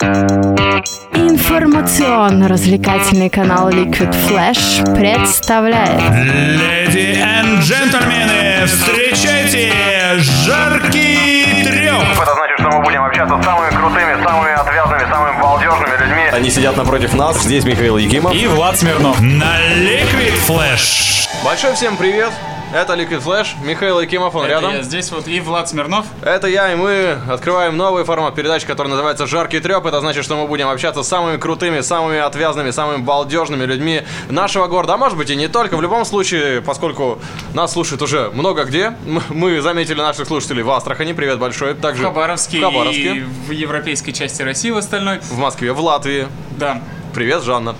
Информационно-развлекательный канал Liquid Flash представляет Леди и джентльмены, встречайте жаркий треп! Это значит, что мы будем общаться с самыми крутыми, самыми отвязными, самыми балдежными людьми. Они сидят напротив нас. Здесь Михаил Якимов. И Влад Смирнов на Liquid Flash. Большой всем привет. Это Liquid Flash, Михаил Якимов, он Это рядом. я здесь вот и Влад Смирнов. Это я, и мы открываем новый формат передачи, который называется «Жаркий треп». Это значит, что мы будем общаться с самыми крутыми, самыми отвязными, самыми балдежными людьми нашего города. А может быть и не только. В любом случае, поскольку нас слушают уже много где, мы заметили наших слушателей в Астрахани. Привет большой. В Также Хабаровске, в Хабаровске, и в европейской части России в остальной. в Москве, в Латвии. Да. Привет, Жанна.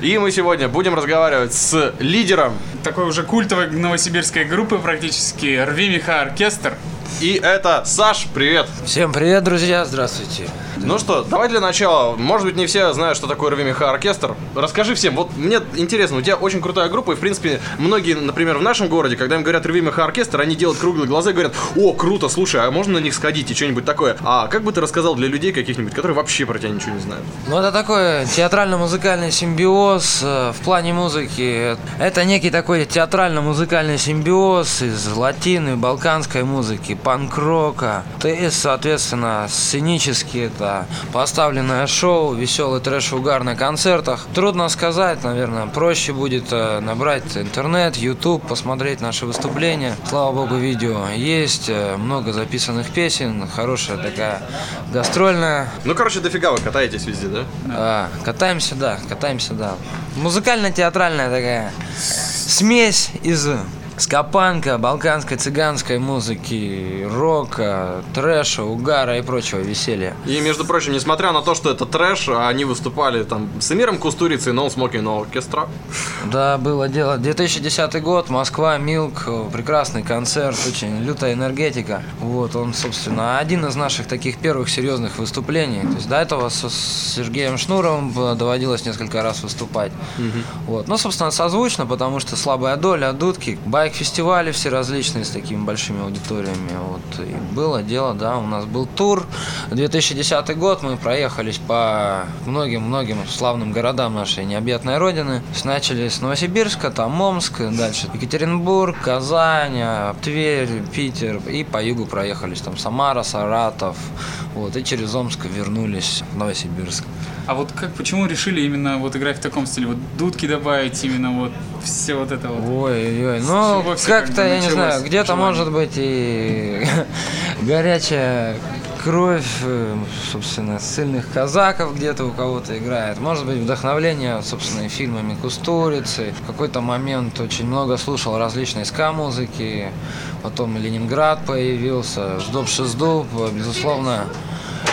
И мы сегодня будем разговаривать с лидером Такой уже культовой новосибирской группы практически «Рви меха оркестр». И это Саш, привет. Всем привет, друзья, здравствуйте. Ну что, давай для начала. Может быть, не все знают, что такое Рви Меха Оркестр. Расскажи всем. Вот мне интересно, у тебя очень крутая группа, и, в принципе, многие, например, в нашем городе, когда им говорят Рви Меха Оркестр, они делают круглые глаза и говорят, о, круто, слушай, а можно на них сходить и что-нибудь такое? А как бы ты рассказал для людей каких-нибудь, которые вообще про тебя ничего не знают? Ну, это такой театрально-музыкальный симбиоз э, в плане музыки. Это некий такой театрально-музыкальный симбиоз из латины, балканской музыки, панк-рока. И, соответственно, сценически это поставленное шоу, веселый трэш-угар на концертах. Трудно сказать, наверное, проще будет э, набрать интернет, YouTube, посмотреть наши выступления. Слава богу, видео есть, э, много записанных песен, хорошая такая гастрольная Ну, короче, дофига вы катаетесь везде, да? а, катаемся, да, катаемся, да. Музыкально-театральная такая смесь из скопанка, балканской, цыганской музыки, рока, трэша, угара и прочего веселья. И, между прочим, несмотря на то, что это трэш, они выступали там с Эмиром Кустурицей, No Smoking No Orchestra. Да, было дело. 2010 год, Москва, Милк, прекрасный концерт, очень лютая энергетика. Вот, он, собственно, один из наших таких первых серьезных выступлений. То есть до этого с Сергеем Шнуровым доводилось несколько раз выступать. Вот. Ну, собственно, созвучно, потому что слабая доля, дудки, байк-фестивали все различные с такими большими аудиториями. Вот. И было дело, да, у нас был тур. 2010 год, мы проехались по многим-многим славным городам нашей необъятной родины. Начали с Новосибирска, там Омск, дальше Екатеринбург, Казань, а, Тверь, Питер. И по югу проехались, там Самара, Саратов. Вот, и через Омск вернулись в Новосибирск. А вот как, почему решили именно вот играть в таком стиле? Вот дудки добавить, именно вот все вот это вот. Ой-ой, С ну как-то, я не знаю, где-то желание? может быть и горячая кровь, э, собственно, сильных казаков где-то у кого-то играет. Может быть, вдохновление, собственно, и фильмами Кустурицы. В какой-то момент очень много слушал различной ска-музыки. Потом Ленинград появился, Сдоб Шиздуб, безусловно,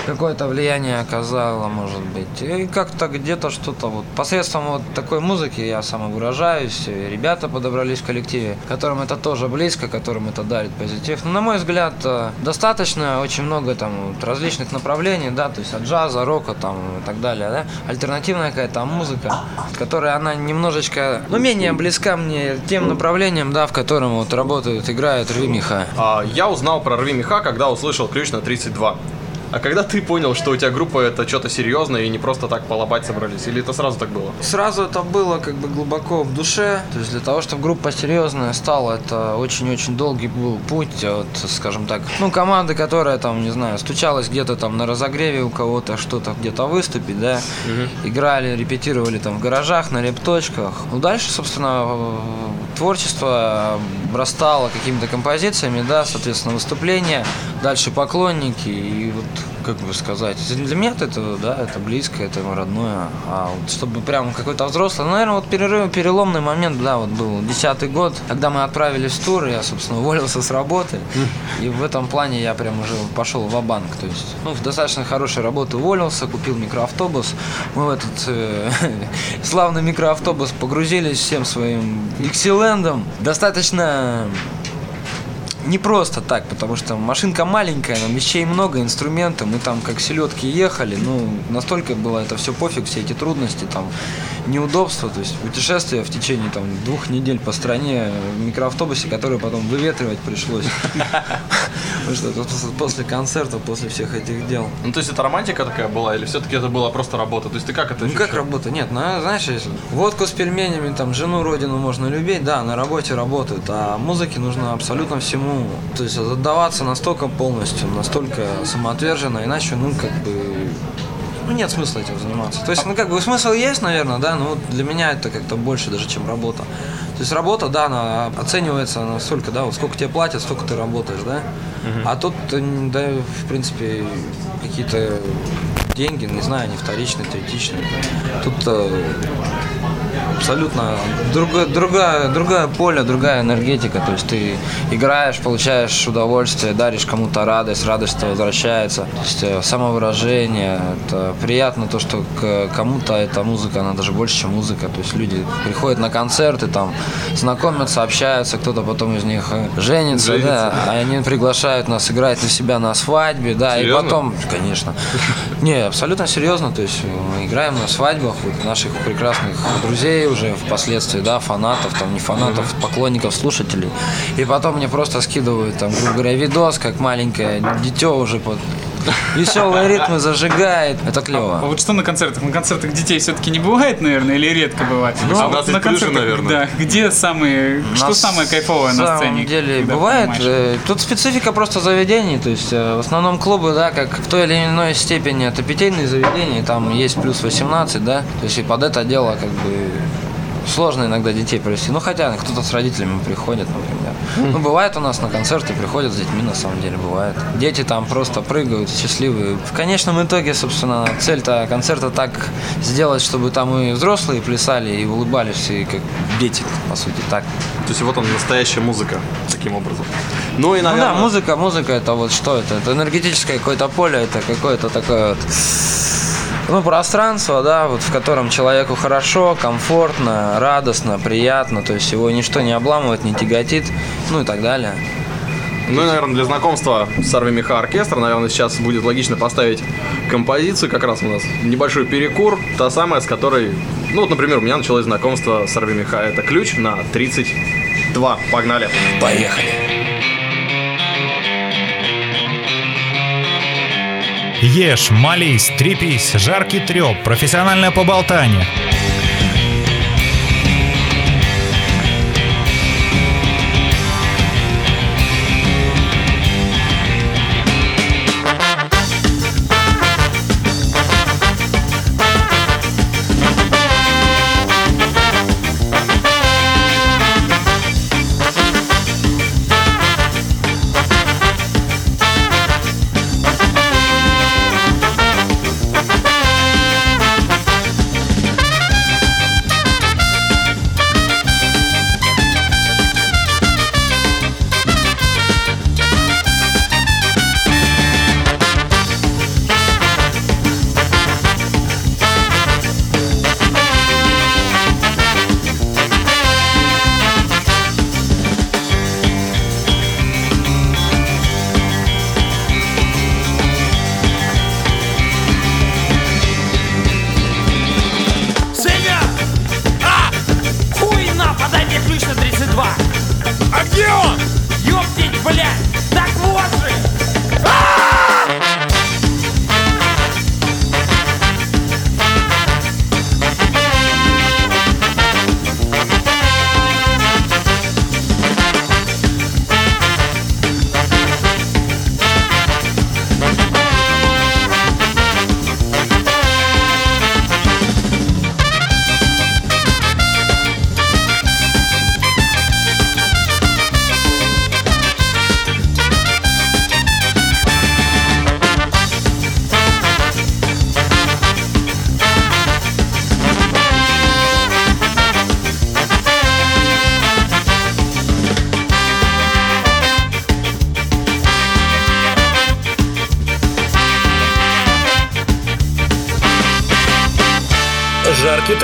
какое-то влияние оказало, может быть. И как-то где-то что-то вот посредством вот такой музыки я самовыражаюсь. и Ребята подобрались в коллективе, которым это тоже близко, которым это дарит позитив. Но, на мой взгляд, э, достаточно очень много там вот различных направлений, да, то есть от джаза, рока там и так далее, да. Альтернативная какая-то музыка, которая она немножечко, ну, менее близка мне тем направлением, да, в котором вот работают, играют Рви Миха. А, я узнал про Рви Меха, когда услышал ключ на 32. А когда ты понял, что у тебя группа это что-то серьезное и не просто так полобать собрались? Или это сразу так было? Сразу это было как бы глубоко в душе. То есть для того, чтобы группа серьезная стала, это очень-очень долгий был путь. Вот, скажем так, ну, команда, которая там, не знаю, стучалась где-то там на разогреве у кого-то что-то где-то выступить, да, играли, репетировали там в гаражах, на репточках. Ну, дальше, собственно, творчество обрастало какими-то композициями, да, соответственно, выступления, дальше поклонники и вот как бы сказать, для меня это, да, это близко, это родное, а вот чтобы прям какой-то взрослый, ну, наверное, вот перерыв, переломный момент, да, вот был десятый год, когда мы отправились в тур, я, собственно, уволился с работы, и в этом плане я прям уже пошел в банк. То есть, ну, в достаточно хорошей работы уволился, купил микроавтобус, мы в этот э, славный микроавтобус погрузились всем своим Иксилендом, достаточно не просто так, потому что машинка маленькая, но вещей много, инструментов, мы там как селедки ехали, ну, настолько было это все пофиг, все эти трудности, там, неудобства, то есть путешествие в течение там двух недель по стране в микроавтобусе, который потом выветривать пришлось. Потому что после концерта, после всех этих дел. Ну, то есть это романтика такая была, или все-таки это была просто работа? То есть ты как это Ну как работа? Нет, ну знаешь, водку с пельменями, там, жену, родину можно любить, да, на работе работают, а музыке нужно абсолютно всему. То есть отдаваться настолько полностью, настолько самоотверженно, иначе, ну, как бы, ну, нет смысла этим заниматься. То есть, ну, как бы, смысл есть, наверное, да, но для меня это как-то больше даже, чем работа. То есть работа, да, она оценивается настолько, да, вот сколько тебе платят, столько ты работаешь, да. А тут, э, да, в принципе, какие-то деньги, не знаю, они вторичные, третичные. Тут э, абсолютно другое, другое, другое поле, другая энергетика. То есть ты играешь, получаешь удовольствие, даришь кому-то радость, радость возвращается. То есть э, самовыражение, это приятно то, что к кому-то эта музыка, она даже больше, чем музыка. То есть люди приходят на концерты, там знакомятся, общаются, кто-то потом из них э, женится, да, а они приглашают нас играть на себя на свадьбе, да, и Серьезно? потом, конечно. Не, абсолютно серьезно, то есть мы играем на свадьбах вот, наших прекрасных друзей уже впоследствии, да, фанатов, там не фанатов, поклонников, слушателей. И потом мне просто скидывают, там, грубо говоря, видос, как маленькое дитё уже под веселые ритмы зажигает. Это А клево. вот что на концертах? На концертах детей все-таки не бывает, наверное, или редко бывает? Ну, а вот 18 на концертах, наверное. да, где самые, что На самое кайфовое на сцене? самом деле бывает. понимаешь? э, Тут специфика просто заведений. То есть э, в основном клубы, да, как в той или иной степени это питейные заведения, там есть плюс 18, да. То есть и под это дело как бы сложно иногда детей провести. Ну хотя кто-то с родителями приходит, например. Ну бывает у нас на концерты приходят с детьми, на самом деле бывает. Дети там просто прыгают, счастливые. В конечном итоге, собственно, цель-то концерта так сделать, чтобы там и взрослые плясали, и улыбались, и как дети, по сути, так. То есть вот он, настоящая музыка, таким образом. Ну и, Ну наверное... да, музыка, музыка это вот что это? Это энергетическое какое-то поле, это какое-то такое вот, ну, пространство, да, вот в котором человеку хорошо, комфортно, радостно, приятно, то есть его ничто не обламывает, не тяготит, ну и так далее. Ну и, наверное, для знакомства с Арви Меха Оркестр, наверное, сейчас будет логично поставить композицию. Как раз у нас небольшой перекур, та самая, с которой... Ну вот, например, у меня началось знакомство с Арви Меха. Это ключ на 32. Погнали. Поехали! Ешь, молись, трепись, жаркий треп, профессиональное поболтание.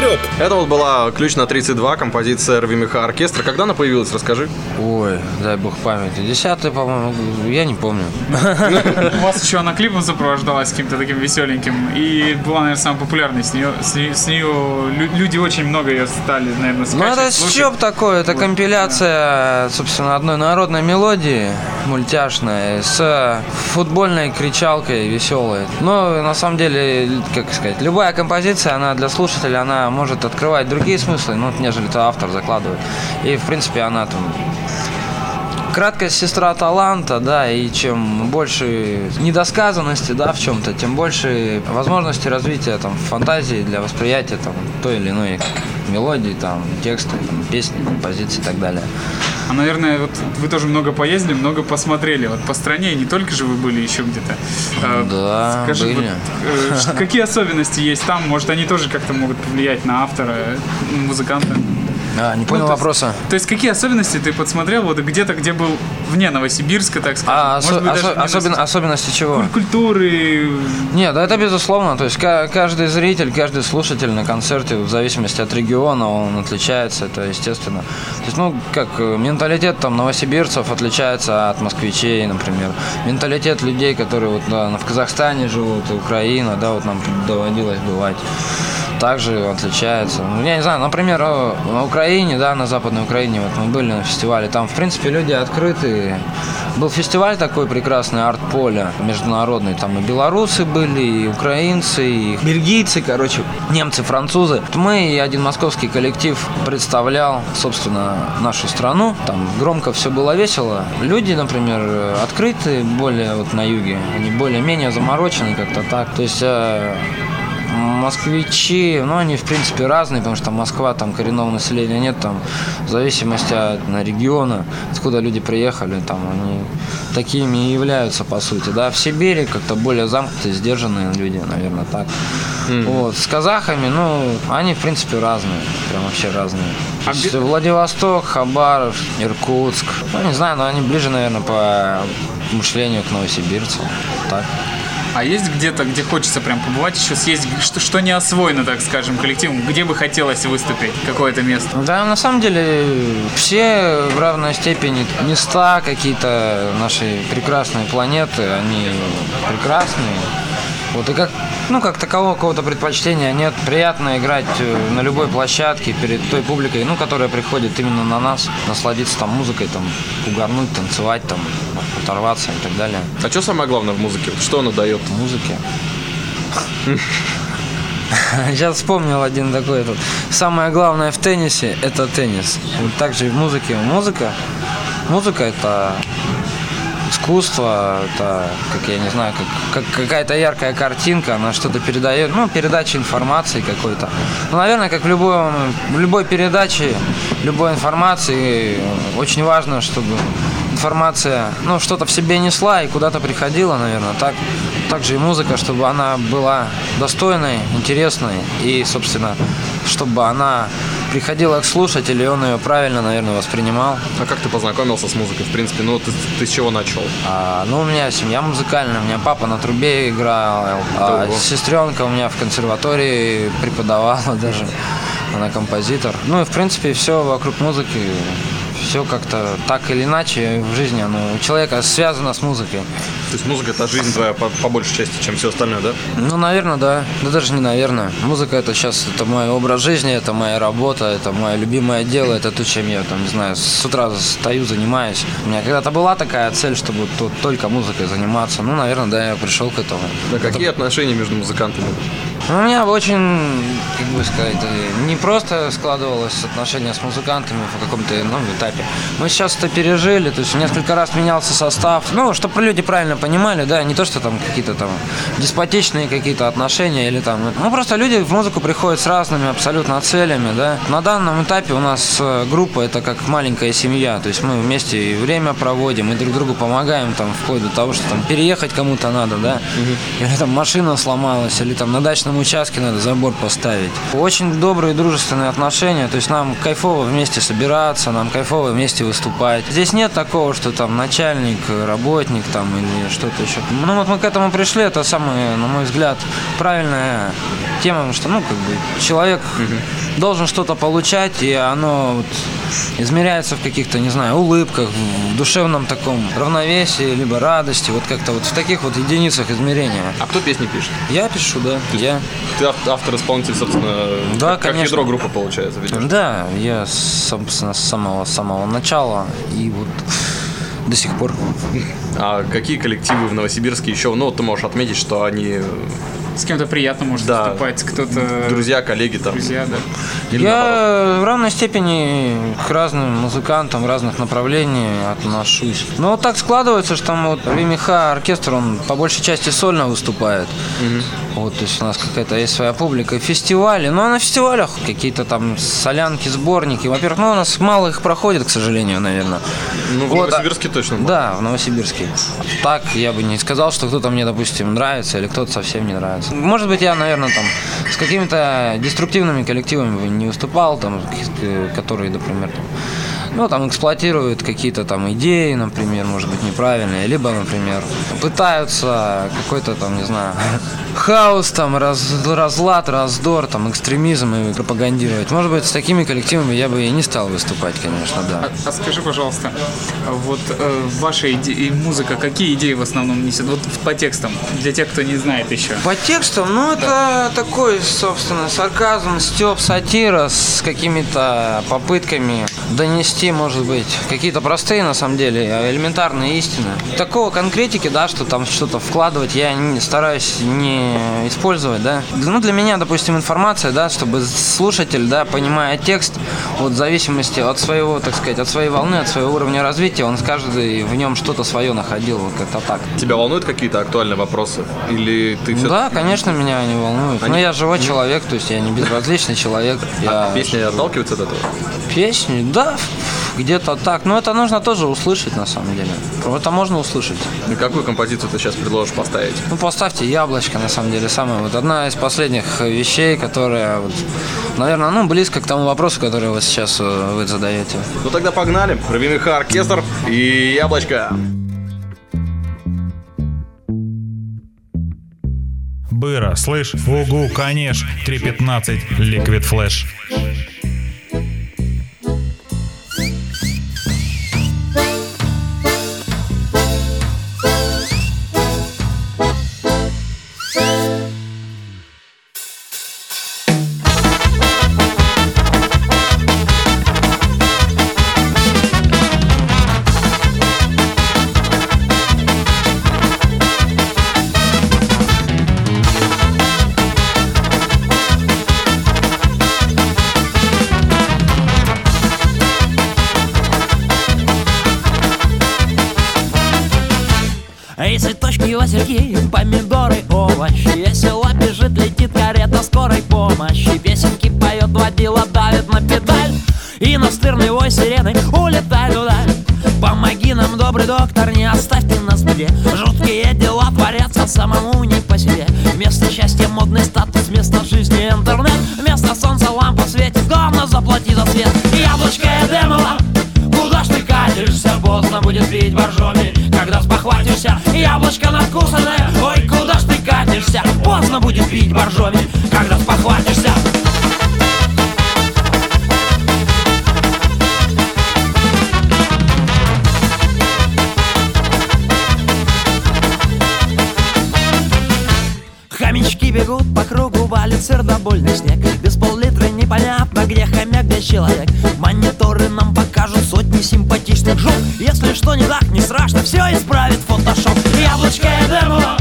Треп. Это вот была ключ на 32, композиция РВ Меха Оркестра. Когда она появилась, расскажи. Ой, дай бог памяти. Десятый, по-моему, я не помню. У вас еще она клипом сопровождалась каким-то таким веселеньким. И была, наверное, самой популярной. С нее, с с нее лю- люди очень много ее стали, наверное, Ну это. Степ такой, это Вот, компиляция, собственно, одной народной мелодии мультяшной с футбольной кричалкой веселой. Но на самом деле, как сказать, любая композиция, она для слушателя, она может открывать другие смыслы, ну, нежели это автор закладывает. И, в принципе, она там краткая сестра таланта, да, и чем больше недосказанности, да, в чем-то, тем больше возможности развития там фантазии для восприятия там той или иной мелодии, там, текста, там, песни, композиции и так далее. А, наверное, вот вы тоже много поездили, много посмотрели. Вот по стране, не только же вы были еще где-то. А, Да, Скажи, были. вот, э, какие особенности есть там? Может, они тоже как-то могут повлиять на автора, музыканта? А, не понял Ну, то есть- вопроса. То есть какие особенности ты подсмотрел вот где-то, где был вне Новосибирска, так скажем? А осо- быть, осо- особен- особенности чего? Куль- Культуры, Нет, да это безусловно. То есть ка- каждый зритель, каждый слушатель на концерте, в зависимости от региона, он отличается, это естественно. То есть, ну, как э, менталитет там новосибирцев отличается от москвичей, например. Менталитет людей, которые вот да, в Казахстане живут, Украина, да, вот нам доводилось бывать также отличается. Ну, я не знаю, например, на Украине, да, на Западной Украине, вот мы были на фестивале, там, в принципе, люди открытые. Был фестиваль такой прекрасный, арт-поле международный, там и белорусы были, и украинцы, и бельгийцы, короче, немцы, французы. Мы и один московский коллектив представлял, собственно, нашу страну. Там громко все было весело. Люди, например, открытые более вот на юге, они более-менее заморочены как-то так. То есть э, Москвичи, ну, они, в принципе, разные, потому что Москва, там, коренного населения нет, там, в зависимости от на региона, откуда люди приехали, там, они такими и являются, по сути, да. В Сибири как-то более замкнутые, сдержанные люди, наверное, так. Вот, с казахами, ну, они, в принципе, разные, прям вообще разные. А есть где- Владивосток, Хабаров, Иркутск, ну, не знаю, но они ближе, наверное, по мышлению к новосибирцам, так. А есть где-то, где хочется прям побывать, еще съесть, что, что не освоено, так скажем, коллективом, где бы хотелось выступить, какое-то место? Да, на самом деле все в равной степени места какие-то нашей прекрасной планеты, они прекрасные. Вот и как, ну, как такового какого-то предпочтения нет. Приятно играть э, на любой площадке перед той публикой, ну, которая приходит именно на нас, насладиться там музыкой, там, угорнуть, танцевать, там, оторваться и так далее. А что самое главное в музыке? Что она дает? Музыки. Сейчас вспомнил один такой этот. Самое главное в теннисе – это теннис. Вот так же и в музыке. Музыка, музыка – это искусство, это, как я не знаю, как, как какая-то яркая картинка, она что-то передает, ну, передача информации какой-то. Ну, наверное, как в, любой, в любой передаче, любой информации, очень важно, чтобы информация, ну, что-то в себе несла и куда-то приходила, наверное, так. Также и музыка, чтобы она была достойной, интересной и, собственно, чтобы она приходила к слушателю, и он ее правильно, наверное, воспринимал. А как ты познакомился с музыкой, в принципе? Ну, ты, ты с чего начал? А, ну, у меня семья музыкальная, у меня папа на трубе играл, а сестренка у меня в консерватории преподавала даже, она композитор. Ну и, в принципе, все вокруг музыки, все как-то так или иначе в жизни оно у человека связано с музыкой. То есть музыка это жизнь твоя по, по большей части, чем все остальное, да? Ну, наверное, да. Да даже не наверное. Музыка это сейчас это мой образ жизни, это моя работа, это мое любимое дело, это то, чем я там, не знаю, с утра стою, занимаюсь. У меня когда-то была такая цель, чтобы тут только музыкой заниматься. Ну, наверное, да, я пришел к этому. А какие отношения между музыкантами? Ну, У меня очень, как бы сказать, э, не просто складывалось отношение с музыкантами в каком-то ну, этапе. Мы сейчас это пережили, то есть несколько раз менялся состав. Ну, чтобы люди правильно понимали, да, не то, что там какие-то там деспотичные какие-то отношения или там... Ну, просто люди в музыку приходят с разными абсолютно целями, да. На данном этапе у нас э, группа это как маленькая семья, то есть мы вместе и время проводим, и друг другу помогаем там вплоть до того, что там переехать кому-то надо, да, или там машина сломалась, или там на дачном участке надо забор поставить. Очень добрые дружественные отношения, то есть нам кайфово вместе собираться, нам кайфово вместе выступать. Здесь нет такого, что там начальник, работник там или что-то еще. Ну вот мы к этому пришли, это самая, на мой взгляд, правильная тема, что ну как бы человек должен что-то получать, и оно вот измеряется в каких-то, не знаю, улыбках, в душевном таком равновесии, либо радости, вот как-то вот в таких вот единицах измерения. А кто песни пишет? Я пишу, да, я. Ты ав- автор-исполнитель, собственно, Да, как, как конечно. ядро группы получается, ведешь? Да, я, собственно, с самого самого начала и вот до сих пор. А какие коллективы в Новосибирске еще? Ну, вот ты можешь отметить, что они С кем-то приятно может Да. выступать, кто-то... друзья, коллеги там. Друзья, да. Или наоборот. Я в равной степени к разным музыкантам разных направлений отношусь. Но вот так складывается, что там вот Ремиха оркестр, он по большей части сольно выступает. Вот, то есть у нас какая-то есть своя публика. И Фестивали, ну а на фестивалях какие-то там солянки, сборники. Во-первых, ну у нас мало их проходит, к сожалению, наверное. Ну, в Вот, а- Новосибирске точно. Да, в Новосибирске. Так я бы не сказал, что кто-то мне, допустим, нравится или кто-то совсем не нравится. Может быть, я, наверное, там с какими-то деструктивными коллективами не выступал, там, которые, например, там, ну, там эксплуатируют какие-то там идеи, например, может быть, неправильные, либо, например, пытаются какой-то там, не знаю, хаос, там, раз- разлад, раздор, там, экстремизм и пропагандировать. Может быть, с такими коллективами я бы и не стал выступать, конечно, да. А, а скажи, пожалуйста, вот э, ваша иде- и музыка, какие идеи в основном несет? Вот по текстам, для тех, кто не знает еще. По текстам, ну это такой, собственно, сарказм, степ, сатира с какими-то попытками донести, может быть, какие-то простые, на самом деле, а элементарные истины. Такого конкретики, да, что там что-то вкладывать, я не, стараюсь не использовать, да. Ну, для меня, допустим, информация, да, чтобы слушатель, да, понимая текст, вот в зависимости от своего, так сказать, от своей волны, от своего уровня развития, он каждый в нем что-то свое находил, вот как-то так. Тебя волнуют какие-то актуальные вопросы? Или ты все Да, конечно, меня они волнуют. Но Они- я живой человек, то есть я не безразличный человек. Я... песни отталкиваются от этого? Песни, да, где-то так. Но это нужно тоже услышать, на самом деле. Это можно услышать. И какую композицию ты сейчас предложишь поставить? Ну, поставьте яблочко, на самом деле, самая вот одна из последних вещей, которая, вот, наверное, ну, близко к тому вопросу, который вы сейчас э, вы задаете. Ну тогда погнали. Равимиха оркестр и яблочко. Быра, слышь, угу, конечно, 3.15, Liquid Flash. По кругу, валит сердобольный снег Без пол-литра непонятно, где хомяк, где человек. Мониторы нам покажут сотни симпатичных жук. Если что не так, не страшно, все исправит фотошоп. Яблочко Эдемова,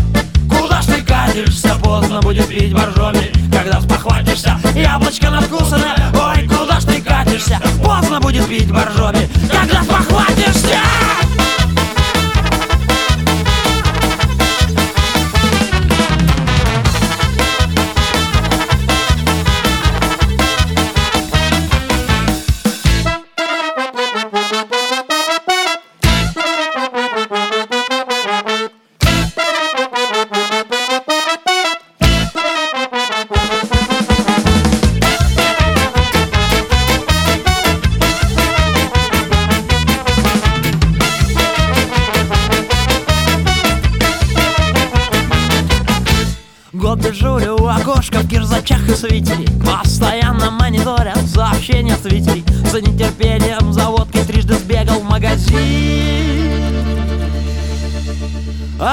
куда ж ты катишься? Поздно будет пить боржоми, когда спохватишься. Яблочко надкусанное, ой, куда ж ты катишься? Поздно будет пить боржоми, когда спохватишься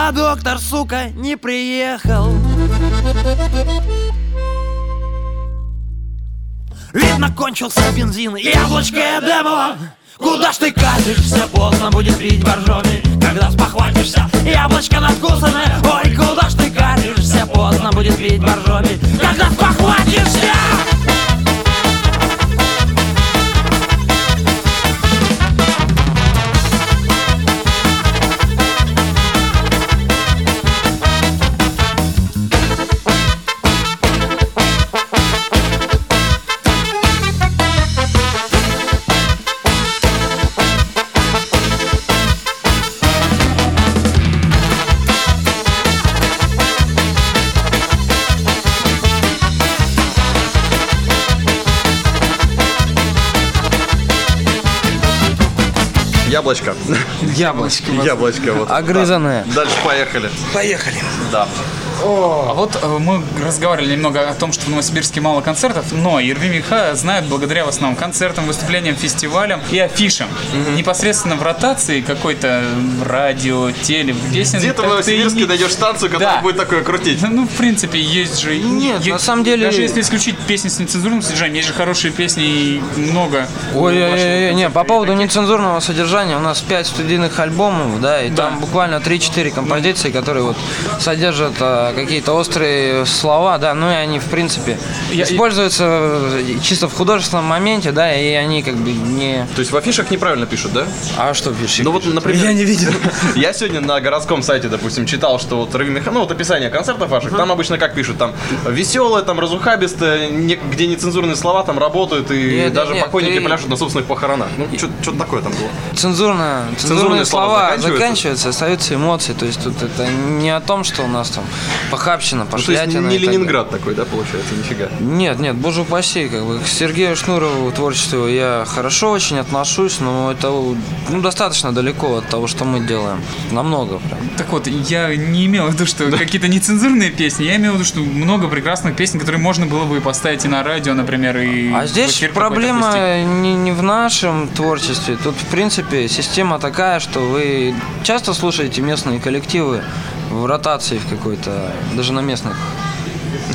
А доктор, сука, не приехал. Видно, кончился бензин, яблочко я демова Куда ж ты катишься, поздно будет пить боржоми Когда спохватишься, яблочко надкусанное. Ой, куда ж ты катишься, поздно будет пить боржоми Когда спохватишься Яблочко. Яблочко. Яблочко. Вот. Огрызанное. Да. Дальше поехали. Поехали. Да. А вот э, мы разговаривали немного о том, что в Новосибирске мало концертов, но Ирви Миха знают благодаря в основном концертам, выступлениям, фестивалям и афишам. Непосредственно в ротации какой-то радио, теле, песен. Где-то в Новосибирске и- найдешь станцию, которая Да. будет такое крутить. Ну, в принципе, есть же... Нет, е- на самом деле- Даже если исключить песни с нецензурным содержанием, есть же хорошие песни и много. Ой, ой, ой, ой, не, по поводу нецензурного содержания, у нас 5 студийных альбомов, да, и Да. там буквально 3-4 композиции, которые вот содержат а, какие-то острые слова, да, ну и они, в принципе, Я- используются э, чисто в художественном моменте, да, и они как бы не... То есть в афишах неправильно пишут, да? А что пишешь? Ну вот, например... Я не видел. Я сегодня на городском сайте, допустим, читал, что вот ну вот описание концертов ваших, там обычно как пишут, там веселое, там разухабистое, где нецензурные слова там работают, и даже покойники пляшут на собственных похоронах. Ну, что-то такое там было. Цензурно, Цензурные слова заканчиваются, остаются эмоции. То есть тут это не о том, что у нас там похабщина, Ну, то есть пошлятина. не и так. Ленинград такой, да, получается, нифига. Нет, нет, боже упаси, как бы к Сергею Шнурову творчеству я хорошо очень отношусь, но это ну, достаточно далеко от того, что мы делаем. Намного прям. Так вот, я не имел в виду, что какие-то нецензурные песни, я имел в виду, что много прекрасных песен, которые можно было бы поставить и на радио, например, и А здесь проблема не, не в нашем творчестве. Тут, в принципе, система такая, что вы часто слушаете местные коллективы в ротации в какой-то, даже на местных.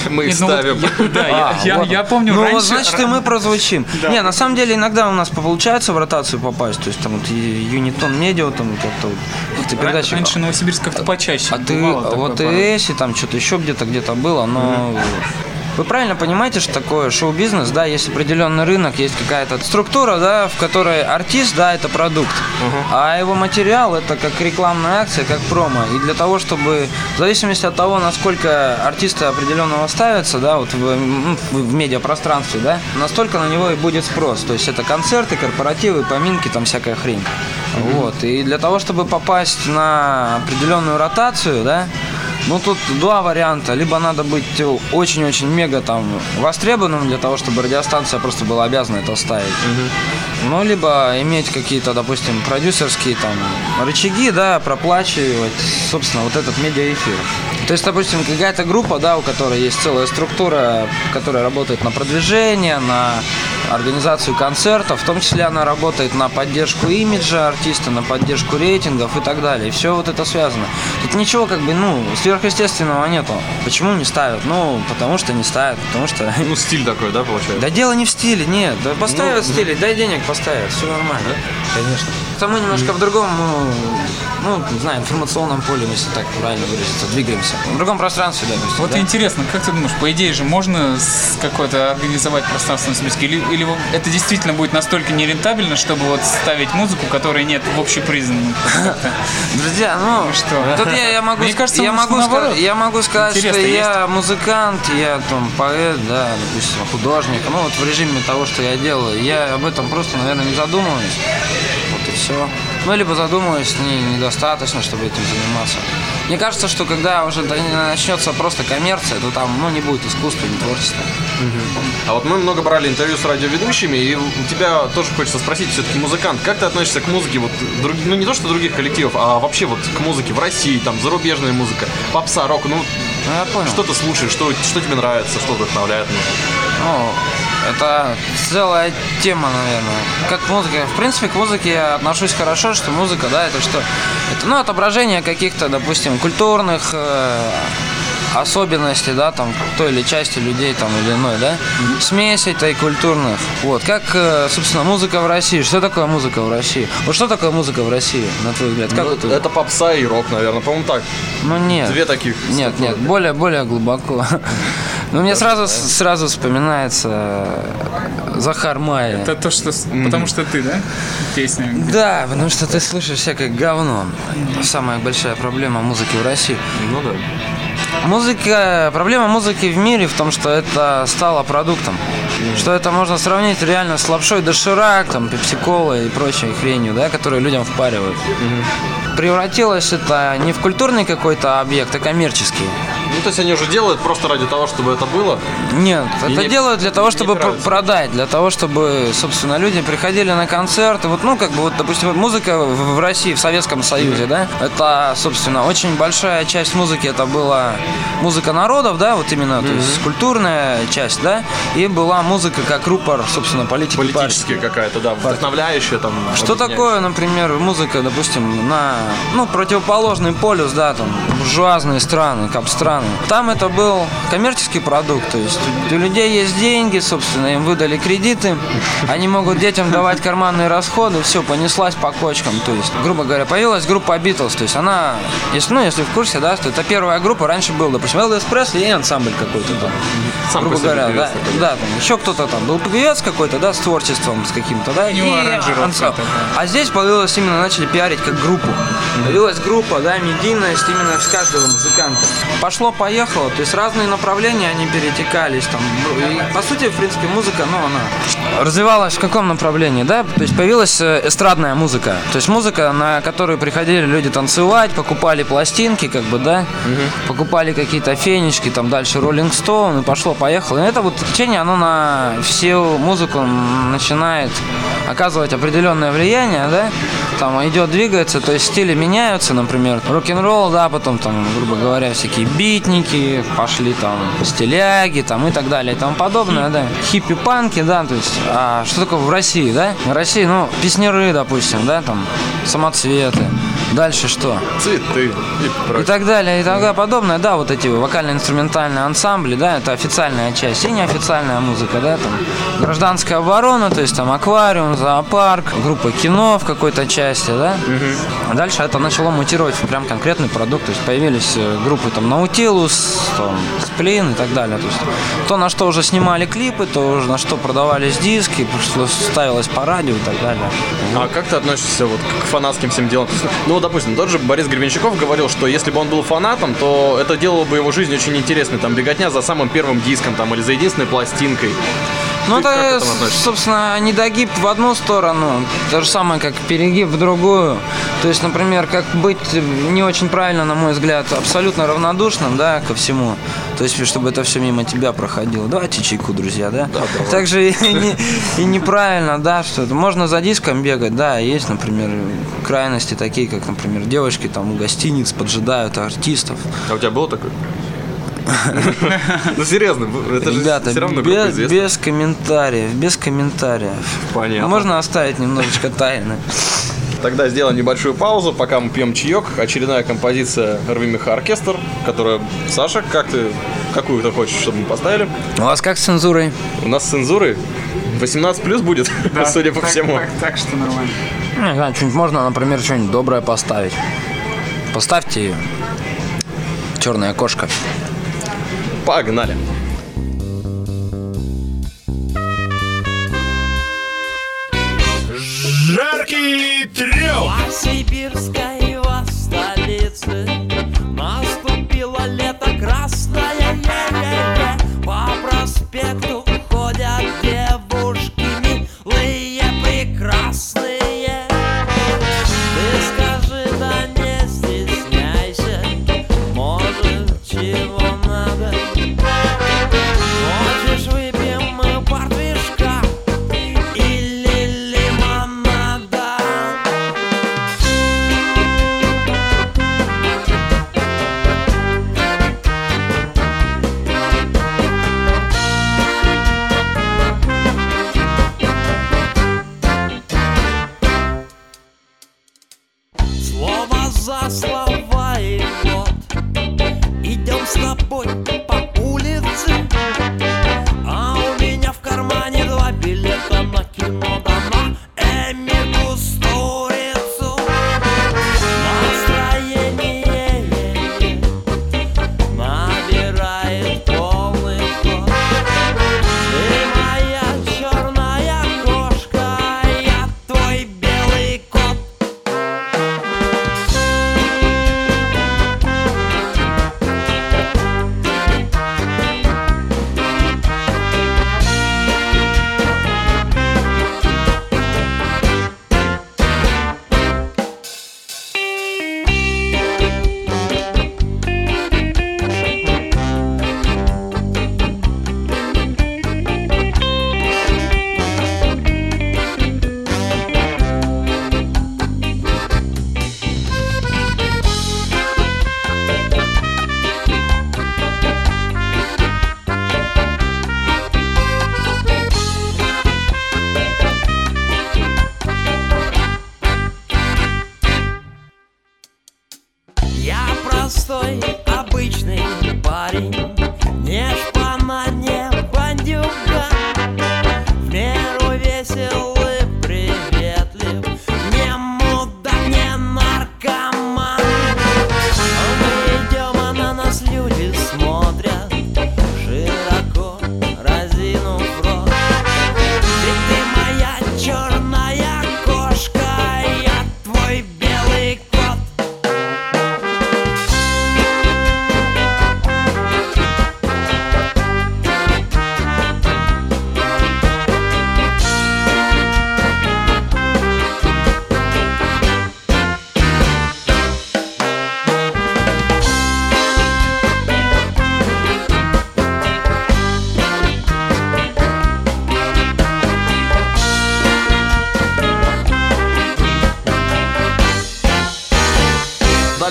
Мы их ну ставим. я- да, я- А, я, помню Ну, раньше... вот, значит, и мы прозвучим. Не, на самом деле, иногда у нас получается в ротацию попасть. То есть, там, вот, и Юнитон Медиа, там, как-то вот, какие-то передачи. Раньше Новосибирск как-то почаще. А ты, вот и Эси, там что-то еще где-то где-то было, но вы правильно понимаете, что такое шоу-бизнес, да, есть определенный рынок, есть какая-то структура, да, в которой артист, да, это продукт, а его материал это как рекламная акция, как промо. И для того, чтобы, в зависимости от того, насколько артисты определенного ставятся, да, вот в, м, в, медиапространстве, да, настолько на него и будет спрос. То есть это концерты, корпоративы, поминки, там всякая хрень. Вот. И для того, чтобы попасть на определенную ротацию, да, ну тут два варианта. Либо надо быть очень-очень мега там востребованным для того, чтобы радиостанция просто была обязана это ставить. Ну, либо иметь какие-то, допустим, продюсерские там рычаги, да, проплачивать, собственно, вот этот медиаэфир. То есть, допустим, какая-то группа, да, у которой есть целая структура, которая работает на продвижение, на организацию концертов, в том числе она работает на поддержку имиджа артиста, на поддержку рейтингов и так далее. И все вот это связано. Тут ничего как бы, ну, сверхъестественного нету. Почему не ставят? Ну, потому что не ставят, потому что... Ну, стиль такой, да, получается? Да дело не в стиле, нет. Да поставят Ну, в стиле, дай денег поставят, все нормально. Конечно. Это мы немножко в другом, ну, ну, не знаю, информационном поле, если так правильно выразиться, двигаемся. В другом пространстве, допустим. Вот да? интересно, как ты думаешь, по идее же можно какое-то организовать пространство на Сибирске? Или, или это действительно будет настолько нерентабельно, чтобы вот ставить музыку, которой нет в общепризнанном как-то? Друзья, ну, Ну что? тут я, я могу, Мне кажется, я, могу сказать, я могу сказать, что есть. я музыкант, я там поэт, да, допустим, художник. Ну, вот в режиме того, что я делаю, я об этом просто, наверное, не задумываюсь. Вот и все. Ну, либо задумываюсь, не, недостаточно, чтобы этим заниматься. Мне кажется, что когда уже начнется просто коммерция, то там, ну, не будет искусства, не творчества. А вот мы много брали интервью с радиоведущими, и у тебя тоже хочется спросить, все-таки музыкант, как ты относишься к музыке, вот, друг- ну не то что других коллективов, а вообще вот к музыке в России, там, зарубежная музыка, попса, рок, ну, Ну, я понял. что ты слушаешь, что, что тебе нравится, что вдохновляет? ну? Это целая тема, наверное. Как музыка. В принципе, к музыке я отношусь хорошо, что музыка, да, это что? Это, ну, отображение каких-то, допустим, культурных э, особенностей, да, там, той или части людей, там, или иной, да, смесь этой культурных. Вот, как, э, собственно, музыка в России. Что такое музыка в России? Вот что такое музыка в России, на твой взгляд? Как Ну, вот, это попса и рок, наверное, по-моему, так. ну, нет. Две таких. Нет, нет, более, более глубоко. Ну, мне сразу, сразу вспоминается э, Захар Майя. Это то, что... с- Потому что ты, да? Песня. Да, потому что ты слышишь всякое говно. Самая большая проблема музыки в России. Ну да. Музыка, проблема музыки в мире в том, что это стало продуктом. Что это можно сравнить реально с лапшой доширак, там, пепси-кола и прочей хренью, да, которую людям впаривают. Превратилось это не в культурный какой-то объект, а коммерческий. Ну, то есть они уже делают просто ради того, чтобы это было. Нет, И это не- делают для того, чтобы пр- продать, для того, чтобы, собственно, люди приходили на концерты. Вот, ну, как бы, вот, допустим, музыка в России, в Советском Союзе, да, это, собственно, очень большая часть музыки, это была музыка народов, да, вот именно, то есть культурная часть, да, и была музыка как рупор, собственно, политики партии. Политические какая-то, да, вдохновляющая там. Что такое, например, музыка, допустим, на, ну, противоположный полюс, да, там, буржуазные страны, кап-страны. Там это был коммерческий продукт, то есть у людей есть деньги, собственно, им выдали кредиты, они могут детям давать карманные расходы, все, понеслась по кочкам, то есть, грубо говоря, появилась группа Beatles, то есть она, если, ну, если в курсе, да, что это первая группа, раньше был, допустим, Elvis Presley и ансамбль какой-то там, Сам грубо говоря, да, такой. да, там еще кто-то там был певец какой-то, да, с творчеством, с каким-то, да, У него аранжировка ансамбль. А здесь появилась именно, начали пиарить как группу. Появилась группа, да, медийность именно с каждого музыканта. Пошло-поехало, то есть разные направления, они перетекались там. Ну, И, по сути, в принципе, музыка, ну, она развивалась в каком направлении, да? То есть появилась э, эстрадная музыка. То есть музыка, на которую приходили люди танцевать, покупали пластинки, как бы, да? Покупали какие-то фенечки, там дальше Роллинг Стоун, и пошло-поехало. И это вот течение, оно на всю музыку начинает оказывать определенное влияние, да, там идет, двигается, то есть стили меняются, например, рок-н-ролл, да, потом там, грубо говоря, всякие битники, пошли там стиляги, там и так далее и тому подобное, да, хиппи-панки, да, то есть, а что такое в России, да, в России, ну, песнеры, допустим, да, там, самоцветы, дальше что? Цветы и И прочее. так далее, и тому подобное, да, вот эти вокально-инструментальные ансамбли, да, это официальная часть, и неофициальная музыка, да, там, гражданская оборона, то есть там аквариум, зоопарк, группа кино в какой-то части, да. А дальше это начало мутировать в прям конкретный продукт, то есть появились э, группы там Наутилус, там, Сплин и так далее, то есть то, на что уже снимали клипы, то на что продавались диски, что ставилось по радио и так далее. А как ты относишься вот к фанатским всем делам? Есть, Ну, допустим, тот же Борис Гребенщиков говорил, что если бы он был фанатом, то это делало бы его жизнь очень интересной. Там беготня за самым первым диском там, или за единственной пластинкой. Ну, это, собственно, недогиб в одну сторону, то же самое, как перегиб в другую. То есть, например, как быть не очень правильно, на мой взгляд, абсолютно равнодушным, да, ко всему. То есть, чтобы это все мимо тебя проходило. Давайте чайку, друзья, да? Также и, не- и неправильно, да, что это можно за диском бегать, да, есть, например, крайности такие, как, например, девочки там у гостиниц поджидают артистов. А у тебя было такое? Ну, серьезно, это же Ребята, все равно без, комментариев, без комментариев. Понятно. Можно оставить немножечко тайны. Тогда сделаем небольшую паузу, пока мы пьем чаек. Очередная композиция Рви Оркестр, которая... Саша, как ты... Какую ты хочешь, чтобы мы поставили? У вас как с цензурой? У нас с цензурой 18 плюс будет, судя по так, всему. Так, так что нормально. Не знаю, что-нибудь можно, например, что-нибудь доброе поставить. Поставьте ее. Черная кошка. Погнали. Жаркий трёх. Сибирской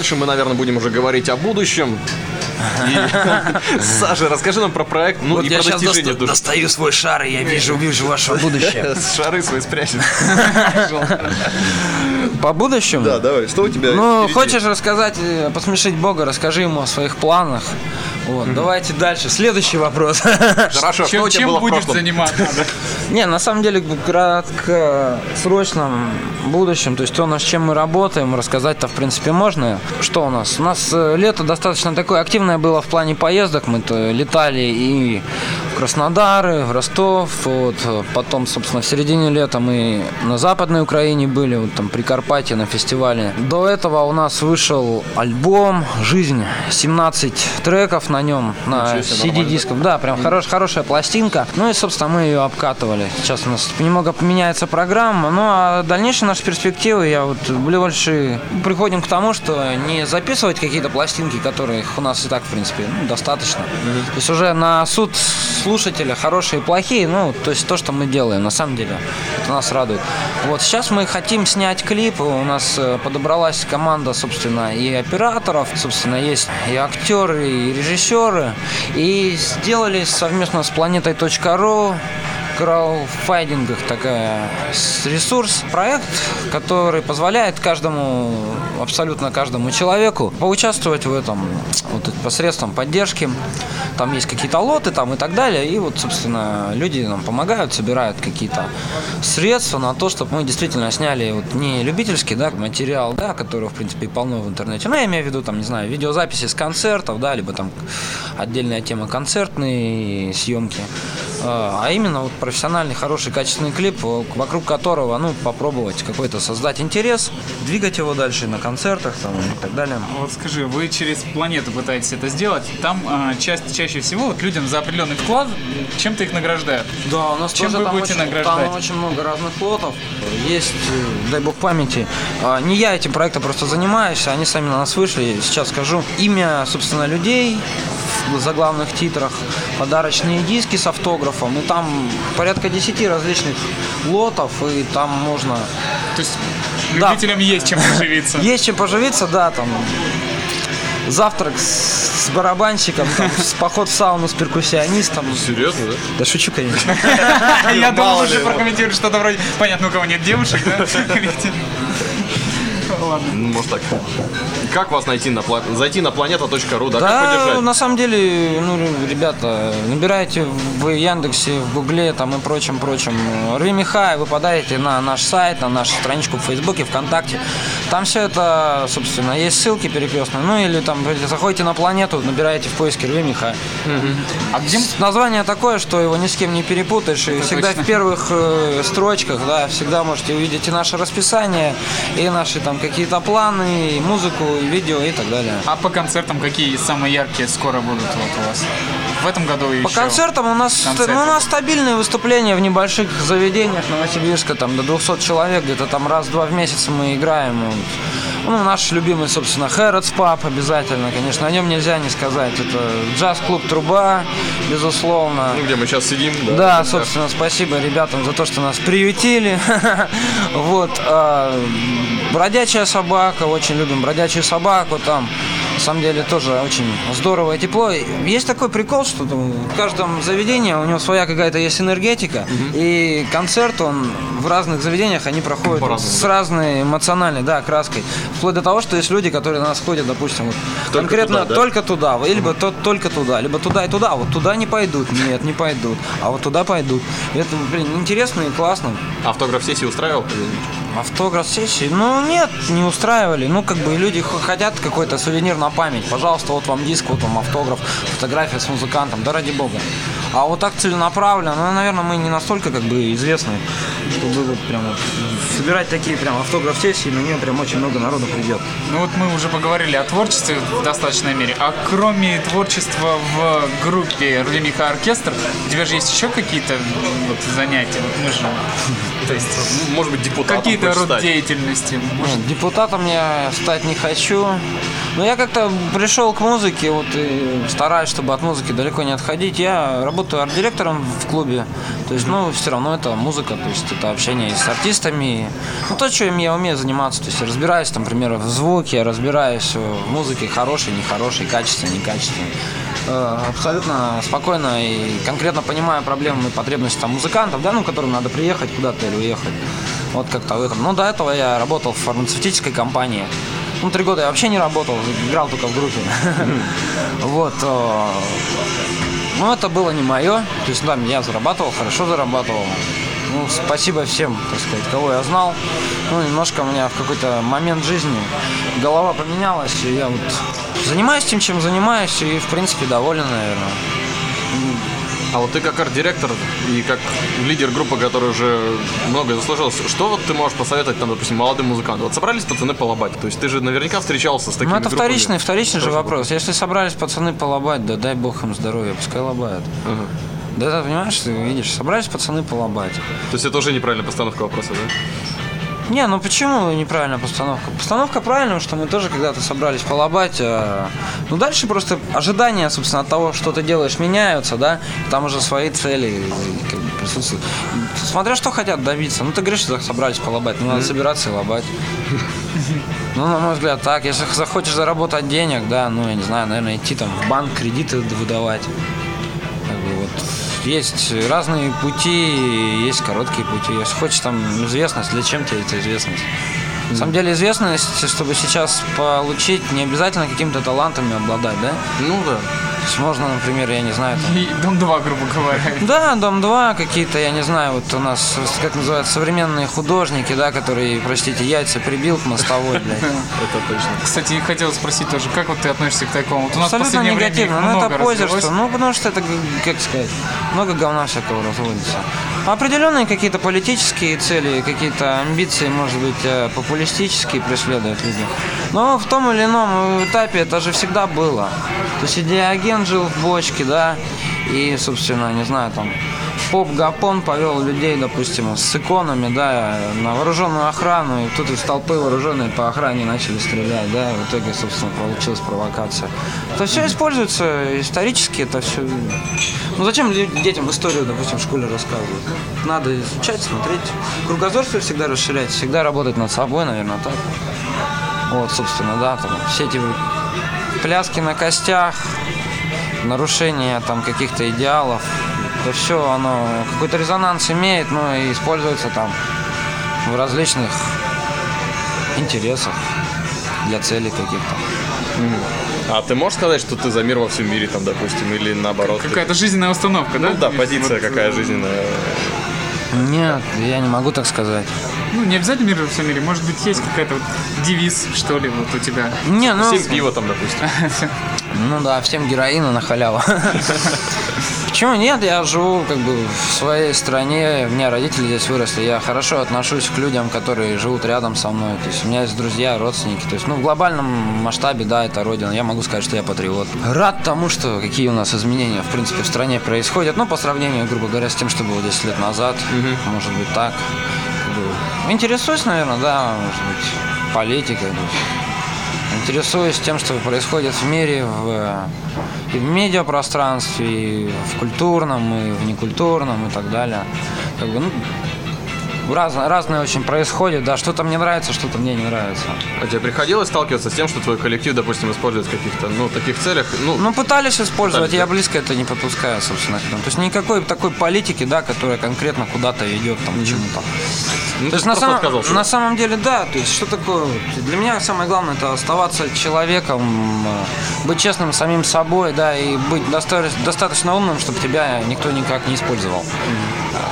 дальше мы, наверное, будем уже говорить о будущем. Саша, расскажи нам про проект, ну Вот и я про сейчас достаю свой шар, и я вижу, вижу ваше будущее. Шары свои спрячет. По будущему? Да, давай, что у тебя Ну, впереди? хочешь рассказать, э, посмешить Бога, расскажи ему о своих планах. Вот, давайте дальше. Следующий вопрос. Хорошо, что Чем, у тебя чем будешь заниматься? Не, на самом деле, в краткосрочном будущем, то есть то, над чем мы работаем, рассказать-то, в принципе, можно. Что у нас? У нас э, лето достаточно такое активное было в плане поездок. Мы-то летали и Краснодар, Ростов. Вот. Потом, собственно, в середине лета мы на Западной Украине были, вот там при Карпате на фестивале. До этого у нас вышел альбом «Жизнь». 17 треков на нем, на CD-дисках. Да, прям хорош, хорошая пластинка. Ну и, собственно, мы ее обкатывали. Сейчас у нас немного поменяется программа. Ну а дальнейшие наши перспективы, я вот больше приходим к тому, что не записывать какие-то пластинки, которых у нас и так, в принципе, ну, достаточно. То есть уже на суд слушателя хорошие и плохие, ну, то есть то, что мы делаем, на самом деле, это нас радует. Вот сейчас мы хотим снять клип, у нас э, подобралась команда, собственно, и операторов, собственно, есть и актеры, и режиссеры, и сделали совместно с планетой.ру крауфайдингах такая ресурс, проект, который позволяет каждому, абсолютно каждому человеку поучаствовать в этом вот посредством поддержки. Там есть какие-то лоты там и так далее. И вот, собственно, люди нам помогают, собирают какие-то средства на то, чтобы мы действительно сняли вот не любительский да, материал, да, который, в принципе, полно в интернете. Ну, я имею в виду, там, не знаю, видеозаписи с концертов, да, либо там отдельная тема концертные съемки. А а именно вот профессиональный, хороший, качественный клип, э, вокруг которого, ну, попробовать какой-то создать интерес, двигать его дальше на концертах там, и так далее. Вот скажи, вы через планету пытаетесь это сделать. Там а, часть, чаще всего вот людям за определенный вклад чем-то их награждают. Да, у нас Чем тоже вы там будете очень, награждать? там очень много разных лотов. Есть, э, дай бог памяти. А, Не я этим проектом просто занимаюсь, они сами на нас вышли. Сейчас скажу имя, собственно, людей заглавных титрах, подарочные диски с автографом. И там порядка 10 различных лотов, и там можно... То есть Да. любителям есть чем поживиться. Есть чем поживиться, да, там завтрак с, с барабанщиком, там, с поход в сауну с перкуссионистом. Серьезно, да? Да шучу, конечно. Я думал, уже ли. прокомментируешь что-то вроде... Понятно, у кого нет девушек, да? Ладно. Ну, может так. Как вас найти на пла- зайти на планета.ру, да, как Да, поддержать? на самом деле, ну, ребята, набирайте в Яндексе, в Гугле там и прочем, прочем. Реми Хай, вы попадаете на наш сайт, на нашу страничку в Фейсбуке, ВКонтакте. Там все это, собственно, есть ссылки перекрестные. Ну, или там заходите на планету, набираете в поиске Реми Хай. А где... Название такое, что его ни с кем не перепутаешь. И всегда точно. в первых э, строчках, да, всегда можете увидеть и наше расписание, и наши там какие-то планы, и музыку, и видео, и так далее. А по концертам какие самые яркие скоро будут вот у вас? В этом году По еще? концертам у нас, концерты. ну, у нас стабильные выступления в небольших заведениях Новосибирска, там до 200 человек, где-то там раз-два в месяц мы играем. Ну, наш любимый, собственно, Хэротс Паб обязательно, конечно, о нем нельзя не сказать. Это джаз-клуб Труба, безусловно. Ну, где мы сейчас сидим, да? Да, собственно, спасибо ребятам за то, что нас приютили. Вот. а, Бродячая собака, очень любим бродячую собаку там. На самом деле тоже очень здорово и тепло. Есть такой прикол, что в каждом заведении у него своя какая-то есть энергетика. И концерт, он в разных заведениях, они проходят По-разному, с разной эмоциональной, да, краской. Вплоть до того, что есть люди, которые на нас ходят, допустим, вот, конкретно туда, да? только туда, либо то, только туда, либо туда и туда. Вот туда не пойдут, нет, не пойдут, а вот туда пойдут. Это, блин, интересно и классно. Автограф-сессии устраивал? Автограф сессии? Ну нет, не устраивали. Ну как бы люди хотят какой-то сувенир на память. Пожалуйста, вот вам диск, вот вам автограф, фотография с музыкантом, да ради бога. А вот так целенаправленно, ну, наверное, мы не настолько как бы известны, чтобы вот прям вот собирать такие прям автограф-сессии, на нее прям очень много народу придет. Ну вот мы уже поговорили о творчестве в достаточной мере. А кроме творчества в группе Рудимиха Оркестр, у тебя же есть еще какие-то вот, занятия? Вот мы же... То есть Ну, Может быть, депутатом какие-то род стать? деятельности? Нет, депутатом я стать не хочу. Но я как-то пришел к музыке, вот и стараюсь, чтобы от музыки далеко не отходить. Я работаю арт-директором в клубе. То есть, ну, все равно это музыка, то есть это общение с артистами. Ну, то, чем я умею заниматься. То есть, разбираюсь, там, например, в звуке, я разбираюсь в музыке, хорошей, нехорошей, качественной, некачественной. Э, Абсолютно спокойно и конкретно понимаю проблемы и потребности там, музыкантов, да, ну, которым надо приехать куда-то или уехать. Вот как-то в этом. Но до этого я работал в фармацевтической компании. Ну, три года я вообще не работал, играл только в группе. Вот. э, Ну, это было не мое. То есть, да, я зарабатывал, хорошо зарабатывал. Ну, спасибо всем, так сказать, кого я знал. Ну, немножко у меня в какой-то момент жизни голова поменялась, и я вот занимаюсь тем, чем занимаюсь, и, в принципе, доволен, наверное. А вот ты как арт-директор и как лидер группы, который уже много заслужил, что вот ты можешь посоветовать там, допустим, молодым музыкантам? Вот собрались пацаны полобать, то есть ты же наверняка встречался с такими Ну, это группами. вторичный, вторичный же вопрос. Если собрались пацаны полобать, да дай бог им здоровья, пускай лобают. Да, ты понимаешь, ты видишь, собрались пацаны полобать. То есть это уже неправильная постановка вопроса, да? Не, ну почему неправильная постановка? Постановка правильная, что мы тоже когда-то собрались полобать. а, Ну дальше просто ожидания, собственно, от того, что ты делаешь, меняются, да. Там уже свои цели как бы, присутствуют. Смотря что хотят добиться. Ну ты говоришь, что собрались полобать, ну надо собираться и лобать. Ну, на мой взгляд, так. Если захочешь заработать денег, да, ну, я не знаю, наверное, идти там в банк, кредиты выдавать. Как бы вот есть разные пути, есть короткие пути. Если хочешь там известность, для чем тебе эта известность? На самом деле известность, чтобы сейчас получить, не обязательно какими-то талантами обладать, да? Ну да. Есть можно, например, я не знаю, там, Дом 2, грубо говоря. да, Дом-2 какие-то, я не знаю, вот у нас, как называется, современные художники, да, которые, простите, яйца прибил к мостовой, блядь. Это точно. Кстати, хотел спросить тоже, как вот ты относишься к такому? Вот у нас Абсолютно негативно. Ну, это позерство. Ну, потому что это, как сказать, много говна всякого разводится. Определенные какие-то политические цели, какие-то амбиции, может быть, э, популистические преследуют люди. Но в том или ином этапе это же всегда было. То есть идеоген жил в бочке, да, и, собственно, не знаю, там, поп Гапон повел людей, допустим, с иконами, да, на вооруженную охрану, и тут из толпы вооруженные по охране начали стрелять, да, и в итоге, собственно, получилась провокация. Это все используется исторически, это все... Ну зачем детям историю, допустим, в школе рассказывать? Надо изучать, смотреть. Кругозор свой всегда расширять, всегда работать над собой, наверное, так. Вот, собственно, да, там все эти пляски на костях, нарушение там каких-то идеалов, это все оно какой-то резонанс имеет, но и используется там в различных интересах для целей каких-то. А ты можешь сказать, что ты за мир во всем мире, там, допустим, или наоборот? Какая-то жизненная установка, да? Ну да, позиция вот, какая э, жизненная. Нет, я не могу так сказать. Ну, не обязательно мир во всем мире. Может быть, есть какая-то вот девиз, что ли, вот у тебя. Не, ну, Всем пиво там, допустим. ну да, всем героина на халяву. Почему нет? Я живу как бы в своей стране, у меня родители здесь выросли, я хорошо отношусь к людям, которые живут рядом со мной. То есть у меня есть друзья, родственники. То есть, ну, в глобальном масштабе, да, это родина. Я могу сказать, что я патриот. Рад тому, что какие у нас изменения, в принципе, в стране происходят. Ну, по сравнению, грубо говоря, с тем, что было 10 лет назад. Может быть, так. Интересуюсь, наверное, да, может быть, политикой. интересуюсь тем, что происходит в мире, в, и в медиапространстве, и в культурном, и в некультурном, и так далее. Как бы, ну, разное, разное очень происходит, да, что-то мне нравится, что-то мне не нравится. А тебе приходилось сталкиваться с тем, что твой коллектив, допустим, использует в каких-то, ну, таких целях, ну, Ну, пытались использовать, Пытались, я да? близко это не подпускаю, собственно, к этому. То есть никакой такой политики, да, которая конкретно куда-то ведет, там, к чему-то. ну, То есть на, отказался. на самом деле, да, то есть что такое? Для меня самое главное это оставаться человеком, э, быть честным самим собой, да, и быть доста- достаточно умным, чтобы тебя никто никак не использовал.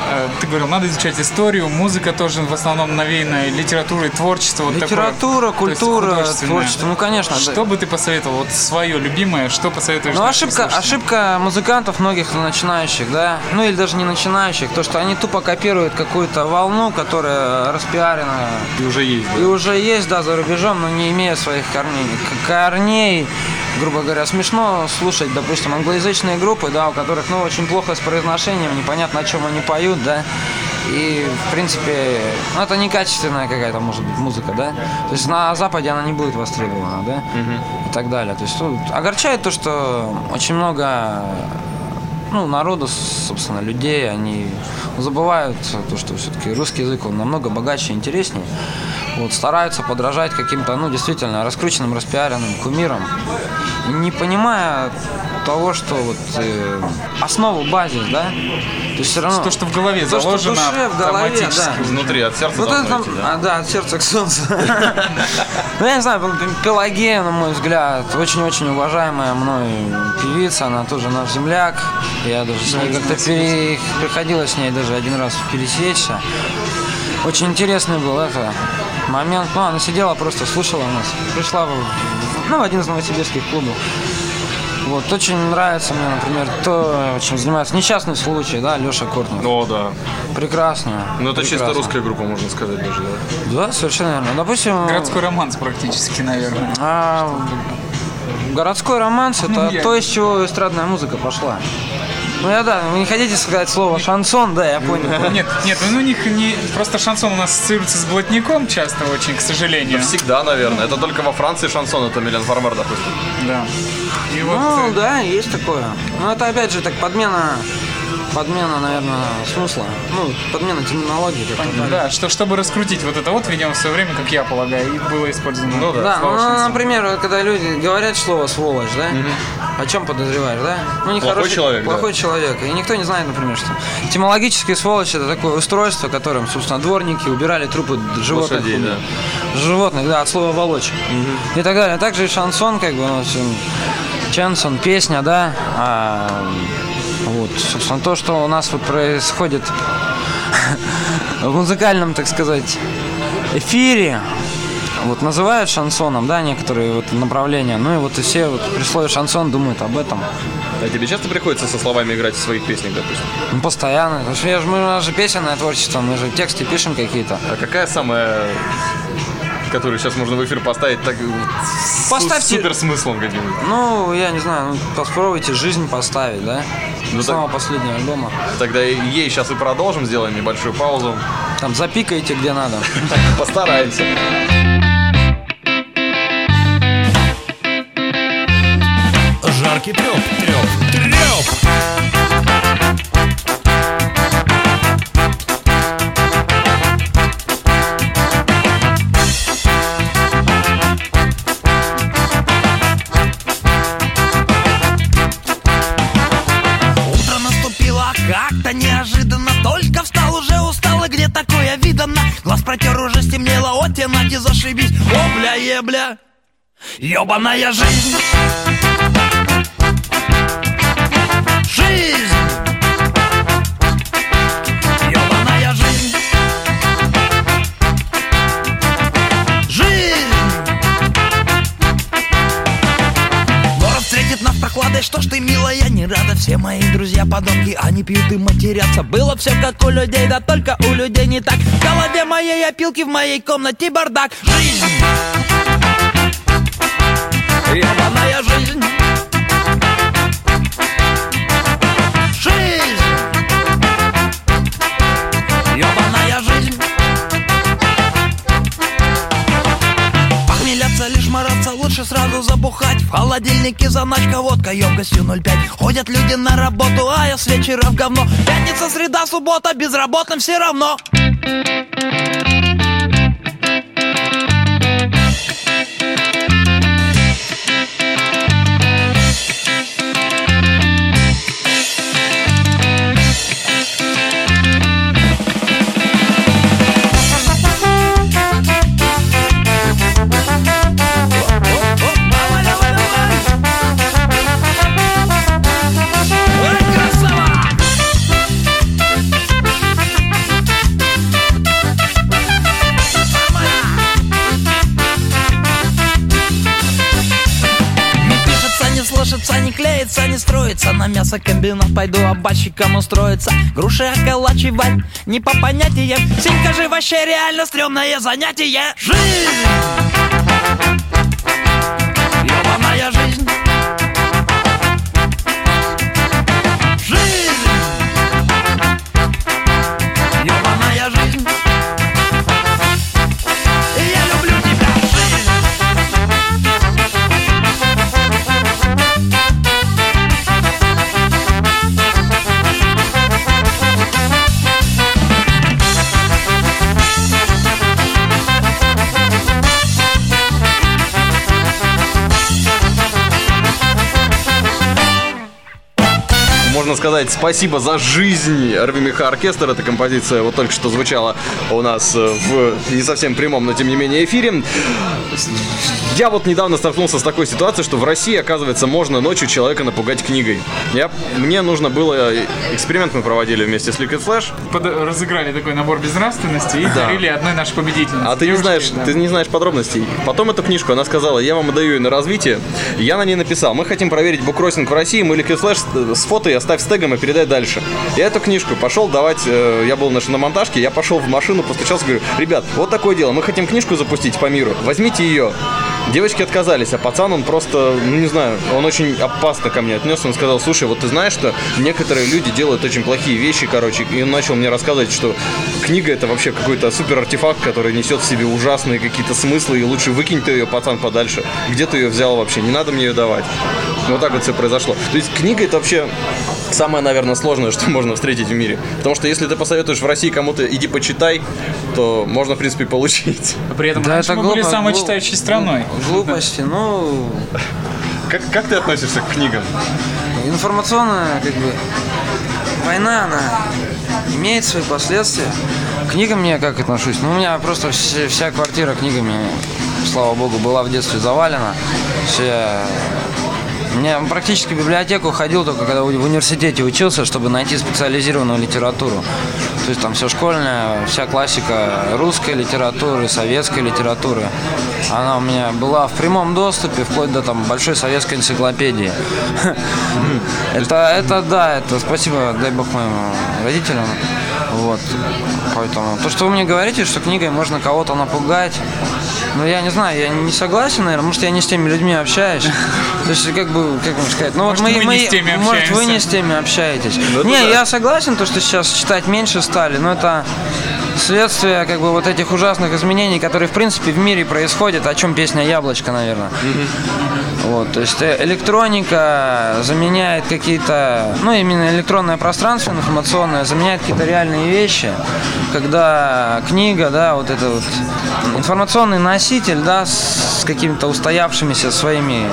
Э, Ты говорил, надо изучать историю, музыка тоже в основном навеянная литературой, творчество. Вот Литература, такое, культура, творчество, ну конечно. да. Что бы ты посоветовал? Вот свое любимое, что посоветуешь? Ну, ошибка, ошибка музыкантов многих начинающих, да, ну или даже не начинающих, то, что они тупо копируют какую-то волну, которая распиарена И уже есть, И да. уже есть, да, за рубежом, но не имея своих корней. Корней, грубо говоря, смешно слушать, допустим, англоязычные группы, да, у которых, ну, очень плохо с произношением, непонятно, о чем они поют, да. И, в принципе, ну, это некачественная какая-то, может быть, музыка, да? То есть на Западе она не будет востребована, да? И так далее. То есть тут огорчает то, что очень много ну, народу, собственно, людей, они забывают то, что все-таки русский язык, он намного богаче и интереснее. Вот, стараются подражать каким-то, ну, действительно, раскрученным, распиаренным кумирам, не понимая того, что вот э, основу базис, да, то есть все равно... То, что в голове то, что в заложено душе, в голове, да. Внутри, от сердца Вот это там, идти, да? а, да, от сердца к солнцу. Ну, я не знаю, Пелагея, на мой взгляд, очень-очень уважаемая мной певица, она тоже наш земляк. Я даже с ней как-то приходилось с ней даже один раз пересечься. Очень интересный был это момент. Ну, она сидела, просто слушала нас. Пришла ну, в один из новосибирских клубов. Вот, очень нравится мне, например, то, чем занимается несчастный случай, да, Леша Кортнев. О, да. Прекрасно. Ну, это чисто прекрасно. русская группа, можно сказать даже, да. Да, совершенно верно. Допустим, Городской романс практически, наверное. а, городской романс это Ну, я- то, из чего эстрадная музыка пошла. Ну я да, вы не хотите сказать слово шансон, да, я понял. Нет, нет, ну у них не просто шансон у нас ассоциируется с блатником часто очень, к сожалению. Всегда, наверное. Это только во Франции шансон, это Милен Фармер, допустим. Да. И вот Ну э, да, есть такое. Но это опять же так подмена, подмена, наверное, смысла. Ну, подмена терминологии. как-то. Да, что, чтобы раскрутить вот это вот, видимо, в свое время, как я полагаю, и было использовано. Ну да. Да, ну, например, когда люди говорят слово сволочь, да? О чем подозреваешь, да? Ну, не Плохой человек, да. Плохой человек. И никто не знает, например, что этимологически сволочь это такое устройство, которым, собственно, дворники убирали трупы животных. Лошадей, да. Животных, да, от слова волочь. И так далее. Также и шансон, как бы, ну, Чансон, песня, да. А, вот, собственно, то, что у нас вот происходит в музыкальном, так сказать, эфире, вот называют шансоном, да, некоторые вот направления. Ну и вот и все вот при слове шансон думают об этом. А тебе часто приходится со словами играть в своих песнях, допустим? Ну, постоянно. Потому что я же, мы, у нас же песенное творчество, мы же тексты пишем какие-то. А какая самая которую сейчас можно в эфир поставить так с Поставьте- супер смыслом каким-нибудь. Ну, я не знаю, ну, попробуйте жизнь поставить, да? Ну, С самого последнего альбома. Тогда ей сейчас и продолжим, сделаем небольшую паузу. Там запикайте где надо. Постараемся. Жаркий треп, о, темноте зашибись. О, бля, ебля, ебаная Жизнь рада Все мои друзья подонки, они пьют и матерятся. Было все как у людей, да только у людей не так. В голове моей опилки, в моей комнате бардак. Жизнь. Ебаная жизнь сразу забухать. В холодильнике заначка, водка емкостью 0,5 Ходят люди на работу, а я с вечера в говно. Пятница, среда, суббота, безработным все равно пойду обальщиком устроиться Груши околачивать. Не по понятиям. Синька же вообще реально стрёмное занятие. Жизнь! Сказать спасибо за жизнь Рви Меха Оркестр. Эта композиция вот только что звучала у нас э, в не совсем прямом, но тем не менее эфире. Я вот недавно столкнулся с такой ситуацией, что в России, оказывается, можно ночью человека напугать книгой. Я, мне нужно было... Эксперимент мы проводили вместе с Liquid Flash. Под- разыграли такой набор безнравственности и дарили одной нашей победительнице. А ты не знаешь, да. ты не знаешь подробностей. Потом эту книжку она сказала, я вам отдаю ее на развитие. Я на ней написал, мы хотим проверить буккроссинг в России, мы Liquid Flash с, с фото и оставь с тегом и передай дальше. Я эту книжку пошел давать, э, я был на шиномонтажке, я пошел в машину, постучался, говорю, ребят, вот такое дело, мы хотим книжку запустить по миру, возьмите ее. Девочки отказались, а пацан, он просто, ну не знаю, он очень опасно ко мне отнес. Он сказал, слушай, вот ты знаешь, что некоторые люди делают очень плохие вещи, короче. И он начал мне рассказывать, что книга это вообще какой-то супер артефакт, который несет в себе ужасные какие-то смыслы, и лучше выкинь ты ее, пацан, подальше. Где ты ее взял вообще? Не надо мне ее давать. Вот так вот все произошло. То есть книга это вообще самое, наверное, сложное, что можно встретить в мире. Потому что если ты посоветуешь в России кому-то иди почитай, то можно, в принципе, получить. При этом Да, раньше это мы были глупо, самой глуп- читающей страной. Глупости, ну, Как, как ты относишься к книгам? информационная, как бы, война, она имеет свои последствия. К книгам я как отношусь? Ну, у меня просто вся квартира книгами, слава богу, была в детстве завалена. Все... Я практически в библиотеку ходил только когда в университете учился, чтобы найти специализированную литературу. То есть там все школьная, вся классика русской литературы, советской литературы. Она у меня была в прямом доступе, вплоть до там большой советской энциклопедии. Это, это да, это спасибо, дай бог моим родителям. Вот. Поэтому то, что вы мне говорите, что книгой можно кого-то напугать, ну я не знаю, я не согласен, наверное, может я не с теми людьми общаюсь. То есть, как бы, как вам сказать, ну Может, вот мы, мы не мы- с теми может, вы не с теми общаетесь. это не, да. я согласен, то, что сейчас читать меньше стали, но это следствие как бы вот этих ужасных изменений, которые в принципе в мире происходят, о чем песня Яблочко, наверное. Вот, то есть э, электроника заменяет какие-то, ну именно электронное пространство информационное заменяет какие-то реальные вещи, когда книга, да, вот это вот информационный носитель, да, с какими-то устоявшимися своими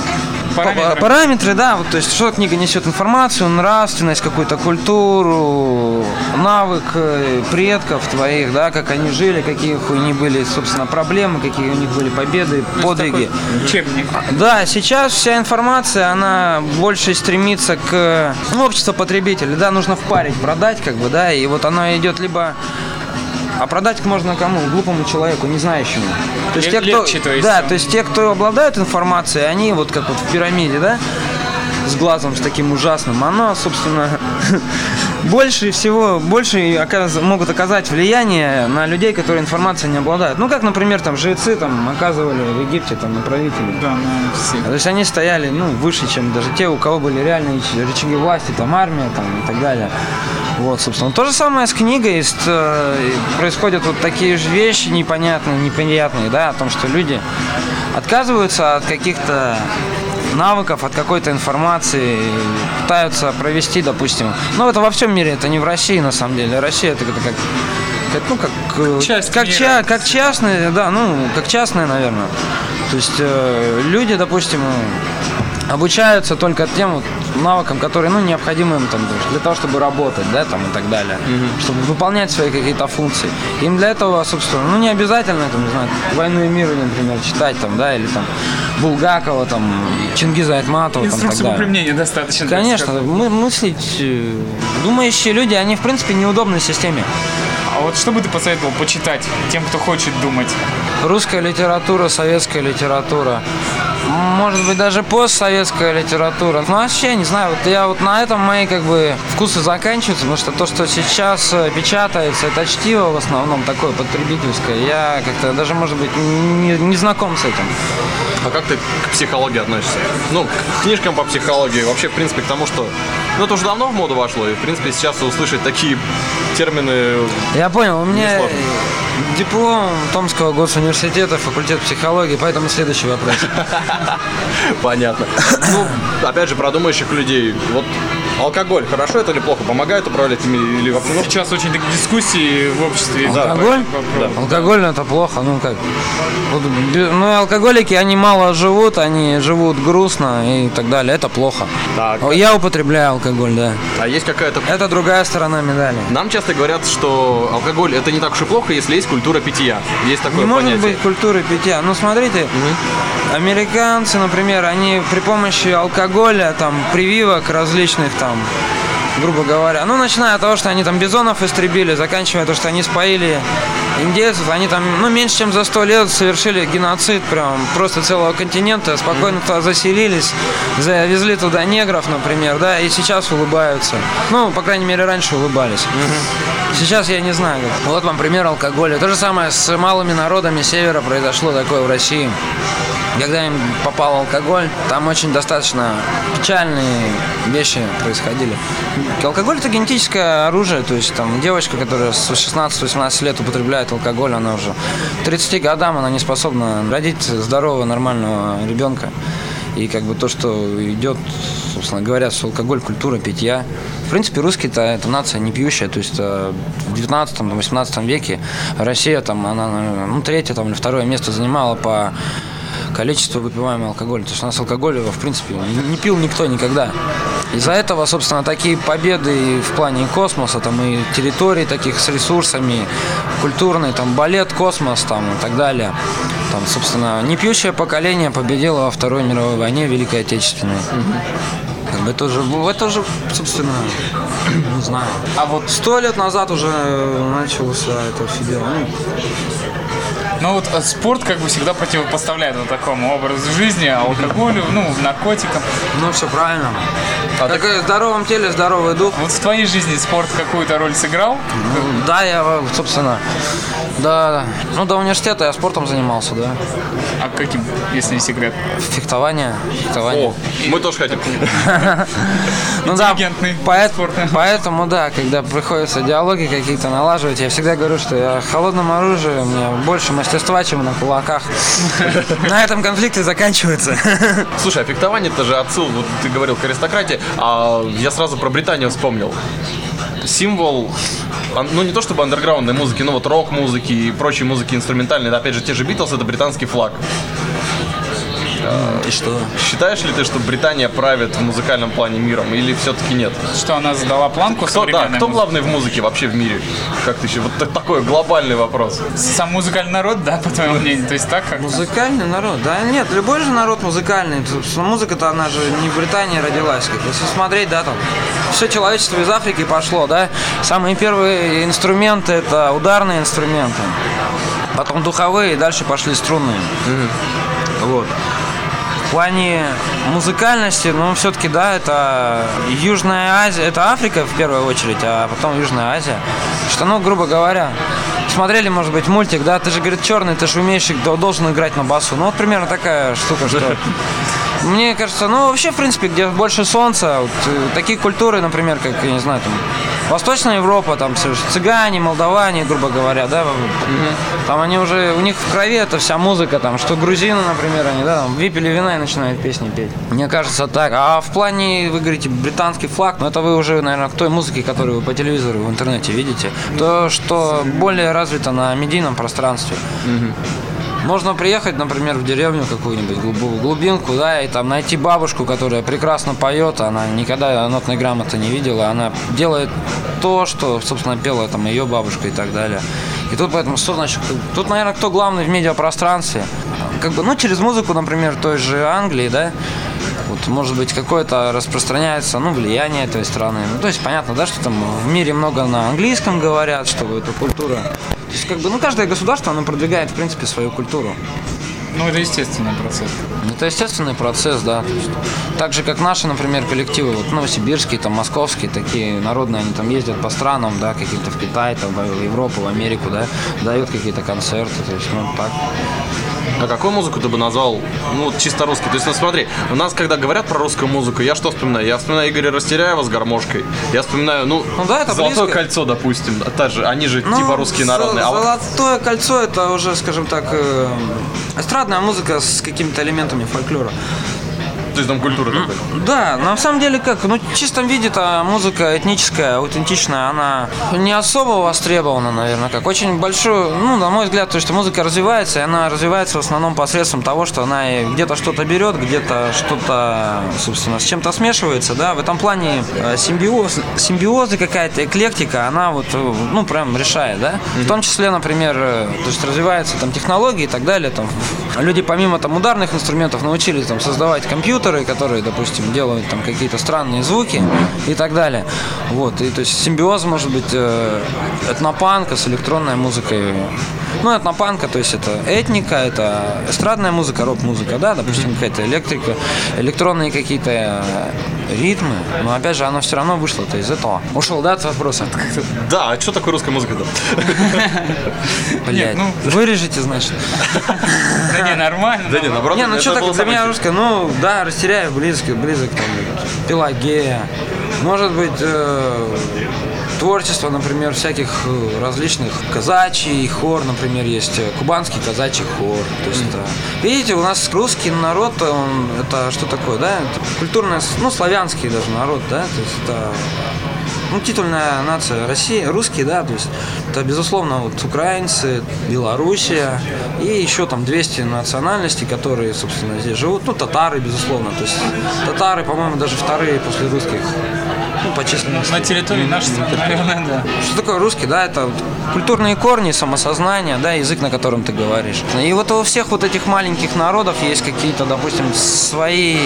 Параметрами. па- параметры, да, вот, то есть что книга несет информацию, нравственность, какую-то культуру, навык э, предков твоих, да, как они жили, какие у них были, собственно, проблемы, какие у них были победы, подвиги. Такой Учебник. Да, сейчас вся информация, она больше стремится к ну, обществу потребителей, да, нужно впарить, продать, как бы, да, и вот оно идет либо а продать можно кому? Глупому человеку, не знающему. То есть Ле- те, кто, легче, то есть, да, он- то есть те, кто обладают информацией, они вот как вот в пирамиде, да, с глазом с таким ужасным, оно, собственно, больше всего, больше оказ- могут оказать влияние на людей, которые информацией не обладают. Ну, как, например, там жрецы там оказывали в Египте там на правителей. Да, на все. То есть они стояли, ну, выше, чем даже те, у кого были реальные рычаги власти, там, армия, там, и так далее. Вот, собственно. То же самое с книгой. с, э, происходят вот такие же вещи непонятные, неприятные, да, о том, что люди отказываются от каких-то навыков, от какой-то информации, пытаются провести, допустим. Ну, это во всем мире, это не в России, на самом деле. Россия это как, как как, ну, как, э, Часть как, мира. ча- как частные, да, ну, как частные, наверное. То есть э, люди, допустим, обучаются только тем вот навыкам, которые, ну, необходимы им там для того, чтобы работать, да, там и так далее, чтобы выполнять свои какие-то функции. Им для этого, собственно, ну, не обязательно, там, не знаю, «Войну и мир», например, читать там, да, или там Булгакова, там, Чингиза Айтматова, там, так далее. применению достаточно. Конечно, мы, мыслить, э, думающие люди, они, в принципе, неудобны системе. А вот что бы ты посоветовал почитать тем, кто хочет думать? Русская литература, советская литература. Может быть, даже постсоветская литература. Ну, вообще, не знаю, вот я вот на этом мои как бы вкусы заканчиваются, потому что то, что сейчас э, печатается, это чтиво в основном такое потребительское. Я как-то даже, может быть, не, не знаком с этим. А как ты к психологии относишься? Ну, к книжкам по психологии, вообще, в принципе, к тому, что... Ну, это уже давно в моду вошло, и, в принципе, сейчас услышать такие термины... Я понял, у меня диплом Томского госуниверситета, факультет психологии, поэтому следующий вопрос. Понятно. Ну, опять же, про думающих людей. Вот Алкоголь, хорошо это или плохо? Помогает управлять ими или вообще? Сейчас очень такие дискуссии в обществе. Да, Алкоголь? Алкоголь ну, это плохо, ну как. Вот, ну, алкоголики, они мало живут, они живут грустно и так далее. Это плохо. Так. Я употребляю алкоголь, да. А есть какая-то... Это другая сторона медали. Нам часто говорят, что алкоголь это не так уж и плохо, если есть культура питья. Есть такое Не может понятие. быть культуры питья. Ну, смотрите, американцы, например, они при помощи алкоголя, там, прививок различных, там, грубо говоря, ну, начиная от того, что они там бизонов истребили, заканчивая то, что они споили индейцев, они там, ну, меньше чем за сто лет совершили геноцид прям просто целого континента, спокойно туда заселились, завезли туда негров, например, да, и сейчас улыбаются. Ну, по крайней мере, раньше улыбались. Сейчас я не знаю. Вот вам пример алкоголя. То же самое с малыми народами севера произошло такое в России. Когда им попал алкоголь, там очень достаточно печальные вещи происходили. Алкоголь это генетическое оружие, то есть там девочка, которая с 16-18 лет употребляет алкоголь, она уже к 30 годам она не способна родить здорового, нормального ребенка. И как бы то, что идет, собственно, говорят, что алкоголь, культура питья. В принципе, русские-то это нация не пьющая. То есть э, в 19-18 веке Россия там, она, ну, третье там, или второе место занимала по количеству выпиваемого алкоголя. То есть у нас алкоголь в принципе, не пил никто никогда. Из-за этого, собственно, такие победы в плане космоса, там, и территорий таких с ресурсами, культурный, там, балет, космос, там, и так далее. Там, собственно, непьющее поколение победило во Второй мировой войне Великой Отечественной. Как бы это уже, это уже, собственно, не знаю. А вот Сто лет назад уже начался это все дело. Ну, Ну вот э, спорт как бы всегда противопоставляет вот такому образу жизни, алкоголю, ну, наркотикам. Ну, все правильно. так и в здоровом теле здоровый дух. Вот в твоей жизни спорт какую-то роль сыграл? Ну, Да, я, собственно, да, ну, до университета я спортом занимался, да. А каким, если не секрет? Фехтование, фехтование. О, мы тоже хотим. Ну да, Интеллигентный поэт- спорт. поэтому, да, когда приходится диалоги какие-то налаживать, я всегда говорю, что я в холодном оружии, у меня больше мастерства, чем на кулаках. На этом конфликты заканчиваются. Слушай, а фехтование это же отсыл, вот ты говорил к аристократии, а я сразу про Британию вспомнил. Символ, ну не то чтобы андерграундной музыки, но вот рок-музыки и прочей музыки инструментальной, да, опять же, те же Битлз, это британский флаг. И что? Считаешь ли ты, что Британия правит в музыкальном плане миром, или все-таки нет? Что она задала планку Кто, да, кто музыки? главный в музыке вообще в мире? Как ты еще? Вот та- такой глобальный вопрос. Сам музыкальный народ, да, по твоему мнению? То есть так как Музыкальный народ? Да нет, любой же народ музыкальный. Музыка-то она же не в Британии родилась. Как, если смотреть, да, там все человечество из Африки пошло, да. Самые первые инструменты это ударные инструменты. Потом духовые, и дальше пошли струнные. Вот. В плане музыкальности, ну, все-таки, да, это Южная Азия, это Африка в первую очередь, а потом Южная Азия. Что, ну, грубо говоря, смотрели, может быть, мультик, да, ты же, говорит, черный, ты же умеешь, должен играть на басу. Ну, вот примерно такая штука, что... Мне кажется, ну, вообще, в принципе, где больше солнца, вот, э, такие культуры, например, как, я не знаю, там, Восточная Европа, там, ц- цыгане, молдаване, грубо говоря, да, там они уже, у них в крови это вся музыка, там, что грузины, например, они, да, там, выпили вина и начинают песни петь. Мне кажется, так. А в плане, вы говорите, британский флаг, ну, это вы уже, наверное, к той музыке, которую вы по телевизору в интернете видите, то, что более развито на медийном пространстве. Можно приехать, например, в деревню какую-нибудь, глуб- глубинку, да, и там найти бабушку, которая прекрасно поет, она никогда нотной грамоты не видела, она делает то, что, собственно, пела там ее бабушка и так далее. И тут поэтому что значит, тут, наверное, кто главный в медиапространстве? Как бы, ну, через музыку, например, той же Англии, да, вот, может быть, какое-то распространяется, ну, влияние этой страны. Ну, то есть, понятно, да, что там в мире много на английском говорят, что это культура. То есть, как бы, ну, каждое государство, оно продвигает, в принципе, свою культуру. Ну, это естественный процесс. Это естественный процесс, да. Есть, так же, как наши, например, коллективы, вот новосибирские, там, московские, такие народные, они там ездят по странам, да, какие-то в Китай, там, в Европу, в Америку, да, дают какие-то концерты, то есть, ну, так. А какую музыку ты бы назвал, ну, вот чисто русский? То есть, ну, смотри, у нас, когда говорят про русскую музыку, я что вспоминаю? Я вспоминаю Игоря Растеряева с гармошкой. Я вспоминаю, ну, Ну да, это Золотое близко. кольцо, допустим. Та же, они же Ну, типа русские народные. А вот Золотое кольцо это уже, скажем так, э, эстрадная музыка с какими-то элементами фольклора. То есть там культура такой. Да, на самом деле как, ну в чистом виде-то музыка этническая, аутентичная, она не особо востребована, наверное, как. Очень большую, ну, на мой взгляд, то, что музыка развивается, и она развивается в основном посредством того, что она где-то что-то берет, где-то что-то, собственно, с чем-то смешивается, да. В этом плане э, симбиоз, симбиозы какая-то, эклектика, она вот, э, ну, прям решает, да. В том числе, например, э, то есть развиваются там технологии и так далее, там люди помимо там ударных инструментов научились там создавать компьютеры, которые, допустим, делают там какие-то странные звуки и так далее. Вот, и то есть симбиоз может быть э, этнопанка с электронной музыкой. Ну, этнопанка, то есть это этника, это эстрадная музыка, рок-музыка, да, допустим, какая-то электрика, электронные какие-то э, ритмы, но опять же, оно все равно вышло-то из этого. Ушел, да, от вопроса? Да, а что такое русская музыка-то? Блять, ну- вырежете, значит. Да не, нормально. Да не, наоборот, Не, ну что так, для меня русская, ну да, растеряю близко, близок там Пелагея. Может быть, э, творчество, например, всяких э, различных казачий хор, например, есть э, кубанский казачий хор. То есть это, видите, у нас русский народ, он, это что такое, да? Это культурное, ну, славянский даже народ, да? То есть это ну, титульная нация России, русские, да, то есть это, безусловно, вот украинцы, Белоруссия и еще там 200 национальностей, которые, собственно, здесь живут, ну, татары, безусловно, то есть татары, по-моему, даже вторые после русских, ну, по численности. На территории нашей страны, наверное, да. Что такое русский, да, это вот культурные корни, самосознание, да, язык, на котором ты говоришь. И вот у всех вот этих маленьких народов есть какие-то, допустим, свои,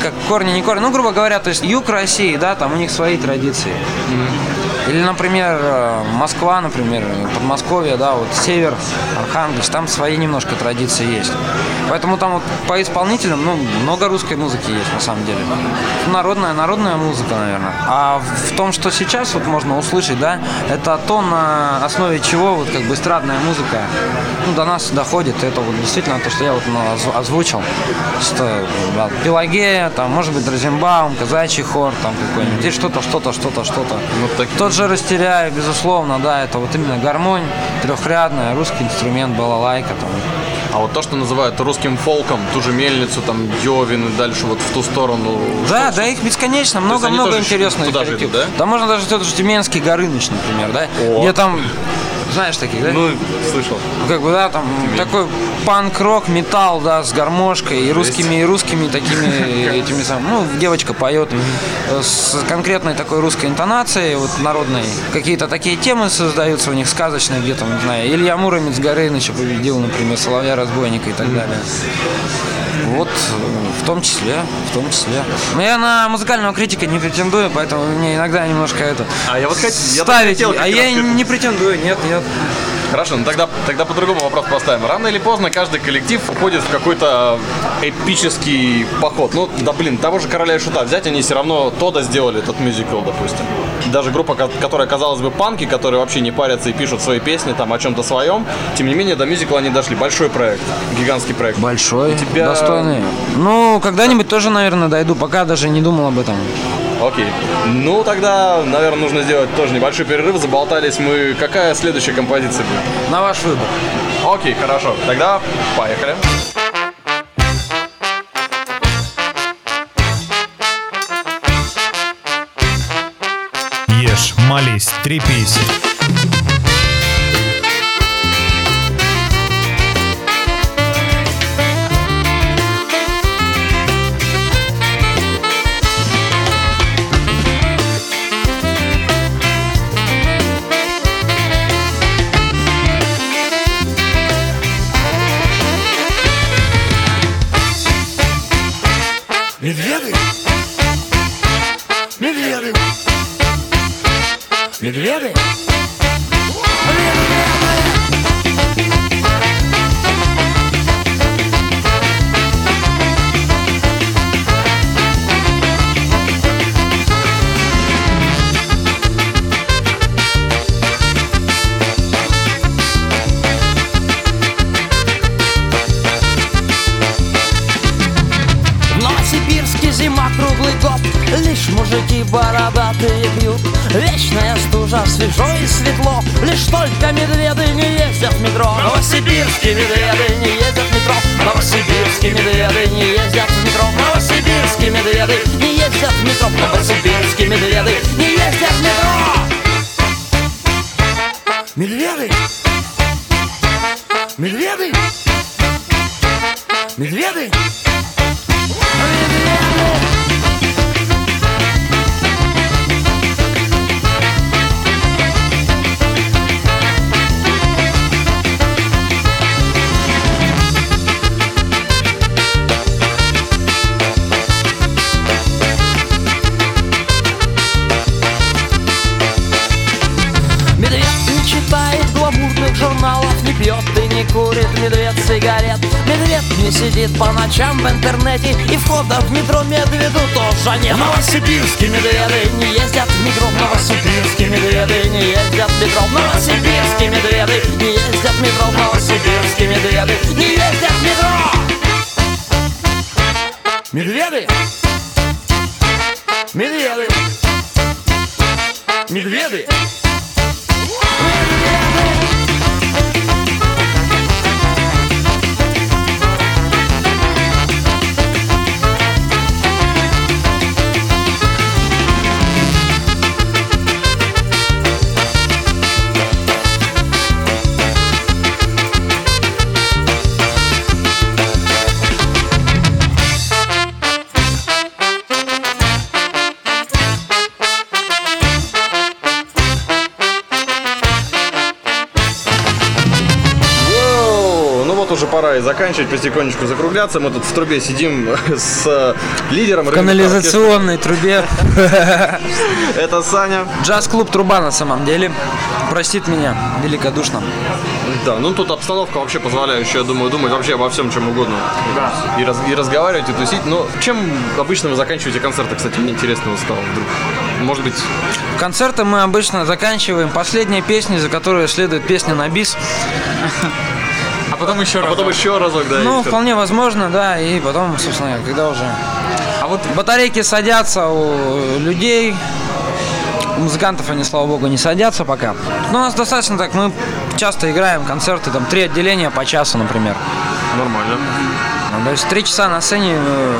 как корни, не корни, ну, грубо говоря, то есть юг России, да, там у них свои традиции. 嗯。Или, например, э, Москва, например, Подмосковье, да, вот север, Архангельск, там свои немножко традиции есть. Поэтому там вот по исполнителям, ну, много русской музыки есть на самом деле. Народная, народная музыка, наверное. А в том, что сейчас вот можно услышать, да, это то, на основе чего вот как бы эстрадная музыка ну, до нас доходит. Это вот действительно то, что я вот ну, озв- озвучил. Что да, Пелагея, там, может быть, Розенбаум, казачий хор, там какой-нибудь. Здесь что-то, что-то, что-то, что-то. Тот же Растеряев, безусловно, да, это вот именно гармонь, трехрядная, русский инструмент, балалайка, там, А вот то, что называют русским фолком, ту же мельницу, там, Йовин и дальше вот в ту сторону. Да, что- да, их бесконечно, много-много тоже интересных коллективов. идут, да? можно даже тот же Тюменский Горыныч, например, да? О. Где там, знаешь таких, да? Ну, слышал. как бы, да, там такой панк-рок, металл, да, с гармошкой, и русскими, и русскими такими этими самыми. Ну, девочка поет э, с конкретной такой русской интонацией, вот народной. Какие-то такие темы создаются у них сказочные, где там, не знаю, Илья Муромец Горыныча победил, например, Соловья Разбойника и так далее. Вот, в том числе, в том числе. Но я на музыкального критика не претендую, поэтому мне иногда немножко это А я вот я ставить. хотел как а я к этому. не претендую, нет, нет. Хорошо, ну тогда, тогда по-другому вопрос поставим. Рано или поздно каждый коллектив уходит в какой-то эпический поход. Ну, да блин, того же Короля и Шута взять, они все равно Тода сделали, этот мюзикл, допустим. Даже группа, ко- которая, казалось бы, панки, которые вообще не парятся и пишут свои песни там о чем-то своем, тем не менее до мюзикла они дошли. Большой проект, гигантский проект. Большой, тебя- достойный. Ну, когда-нибудь тоже, наверное, дойду, пока даже не думал об этом. Окей. Ну, тогда, наверное, нужно сделать тоже небольшой перерыв. Заболтались мы. Какая следующая композиция будет? На ваш выбор. Окей, хорошо. Тогда поехали. Ешь, молись, трепись. Медведы! Только медведы не ездят в метро. Новосибирские медведы не ездят в метро. Новосибирские медведы не ездят в метро. Новосибирские медведы не ездят в метро. Новосибирские медведы не ездят в метро. Медведы! Медведы! Медведы не сидит по ночам в интернете И входа в метро медведу тоже нет. Новосибирские медведы не ездят в метро. Новосибирские медведы не ездят в метро. Новосибирские медведы не ездят в метро. Новосибирские медведы не ездят в метро. Медведы? Медведы. Медведы пора и заканчивать, потихонечку закругляться. Мы тут в трубе сидим с э, лидером. В канализационной трубе. Это Саня. Джаз-клуб «Труба» на самом деле Простит меня великодушно Да, ну тут обстановка вообще позволяющая, я думаю, думать вообще обо всем, чем угодно. И, раз- и разговаривать, и тусить. Но чем обычно вы заканчиваете концерты, кстати, мне интересно стало вдруг. Может быть, Концерты мы обычно заканчиваем Последняя песня, за которой следует песня на бис потом еще а раз. потом еще разок, да. Ну, вполне возможно, да И потом, собственно, когда уже А вот Батарейки садятся у людей у музыкантов они, слава богу, не садятся пока. Но у нас достаточно так, мы часто играем концерты, там, три отделения по часу, например. Нормально. Ну, То есть три часа на сцене э,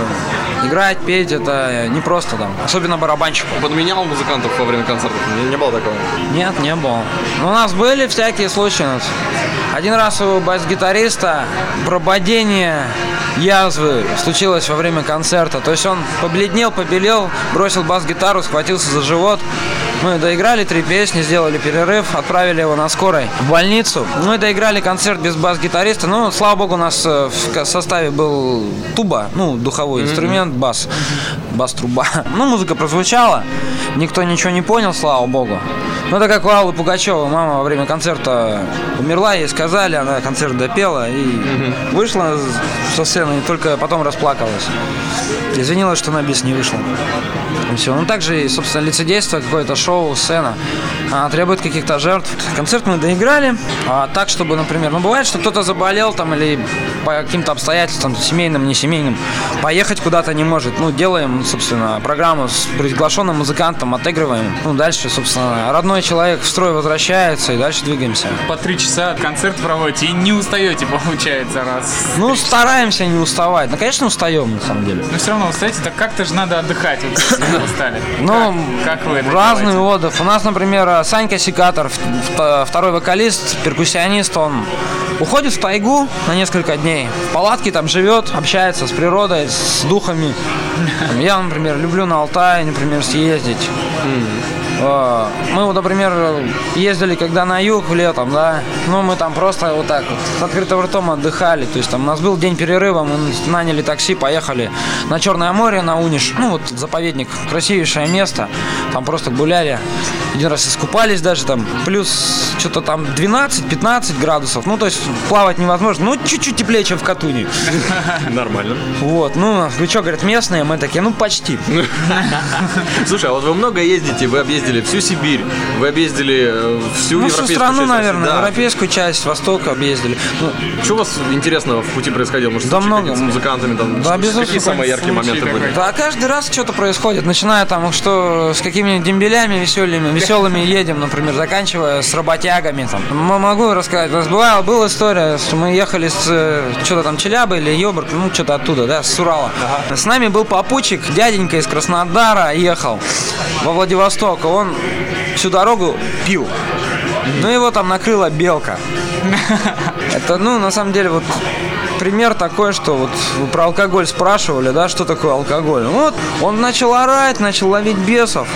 играть, петь, это не просто там, особенно барабанщику. Подменял музыкантов во время концертов? Не, не было такого. Нет, не было. Но у нас были всякие случаи. Один раз у бас-гитариста прободение язвы случилось во время концерта. То есть он побледнел, побелел, бросил бас-гитару, схватился за живот. Мы доиграли три песни, сделали перерыв, отправили его на скорой в больницу. Мы доиграли концерт без бас-гитариста. Ну, слава богу, у нас э, в составе был туба, ну, духовой инструмент, бас, бас-труба. Ну, музыка прозвучала, никто ничего не понял, слава богу. Ну, это как у Аллы Пугачева. Мама во время концерта умерла, ей сказали, она концерт допела и вышла со сцены, и только потом расплакалась. Извинилась, что на бис не вышла. И все. Ну, также и, собственно, лицедейство, какое-то шоу, сцена а, требует каких-то жертв. Концерт мы доиграли, а так, чтобы, например, ну, бывает, что кто-то заболел там или по каким-то обстоятельствам, семейным, не семейным, поехать куда-то не может. Ну, делаем, собственно, программу с приглашенным музыкантом, отыгрываем. Ну, дальше, собственно, родной человек в строй возвращается и дальше двигаемся. по три часа концерт проводите и не устаете, получается, раз. Ну, стараемся не уставать. Ну, конечно, устаем, на самом деле. Но все равно устаете, так как-то же надо отдыхать, вот, если вы устали. Ну, как, как вы это делаете? отдых. У нас, например, Санька Секатор, второй вокалист, перкуссионист, он уходит в тайгу на несколько дней. В палатке там живет, общается с природой, с духами. Я, например, люблю на Алтай, например, съездить. А, Мы вот, например, ездили когда на юг летом, да, ну мы там просто вот так вот с открытым ртом отдыхали, то есть там у нас был день перерыва, мы наняли такси, поехали на Черное море, на Униш, ну вот заповедник, красивейшее место, там просто гуляли, один раз искупались даже там, плюс что-то там 12-15 градусов, ну то есть плавать невозможно, ну чуть-чуть теплее, чем в Катуне. Нормально. Вот, ну, вы что, говорят, местные, мы такие, ну почти. Слушай, а вот вы много ездите, вы объездили объездили всю Сибирь, вы объездили э, всю Ну, всю европейскую страну, часть наверное, Да. европейскую часть, восток объездили. Ну, Что у вас интересного в пути происходило? Может, Да много. с музыкантами? Там, Да, безусловно. Какие самые яркие Случай моменты были? Да, каждый раз что-то происходит, начиная там, что с какими-нибудь дембелями веселыми, веселыми едем, например, заканчивая с работягами. Там. М- Могу рассказать. У нас была, была история, что мы ехали с э, что-то там Челябы или Йобург, ну что-то оттуда, да, с Урала. С нами был попутчик, дяденька из Краснодара ехал во Владивосток, он всю дорогу пил. Ну, его там накрыла белка. Это, ну, на самом деле, вот пример такой, что вот вы про алкоголь спрашивали, да, что такое алкоголь. Ну, Вот, он начал орать, начал ловить бесов.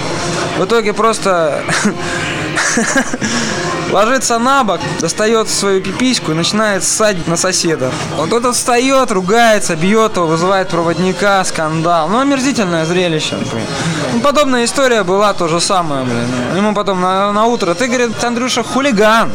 В итоге просто ложится на бок, достает свою пипиську и начинает ссадить на соседа. Вот этот встает, ругается, бьет его, вызывает проводника, скандал. Ну, омерзительное зрелище, например. Ну, подобная история была то же самое, блин. Ему потом на, на утро, ты, говорит, Андрюша, хулиган.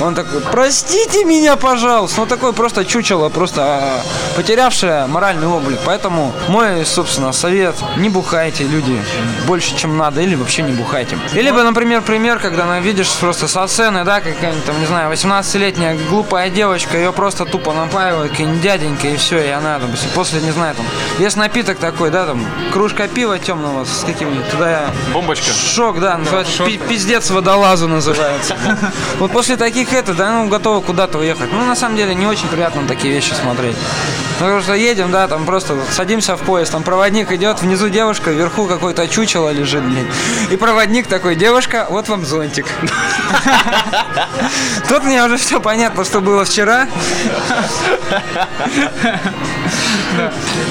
Он такой, простите меня, пожалуйста. Ну, такой просто чучело, просто а, потерявшее моральный облик. Поэтому мой, собственно, совет, не бухайте, люди, больше, чем надо, или вообще не бухайте. Или бы, например, пример, когда ну, видишь просто со сцены, да, какая-нибудь там, не знаю, 18-летняя глупая девочка, ее просто тупо напаивают, какой-нибудь дяденька, и все, и она, там, после, не знаю, там, весь напиток такой, да, там, кружка пива темного с каким-нибудь, туда я Бомбочка. Шок, да, называется. шок. пи- Пиздец водолазу называется. Вот после таких это, да, ну, готовы куда-то уехать. Ну, на самом деле, не очень приятно такие вещи смотреть. Потому что едем, да, там просто садимся в поезд, там проводник идет, внизу девушка, вверху какое-то чучело лежит, блин. И проводник такой, девушка, вот вам зонтик. Тут мне уже все понятно, что было вчера.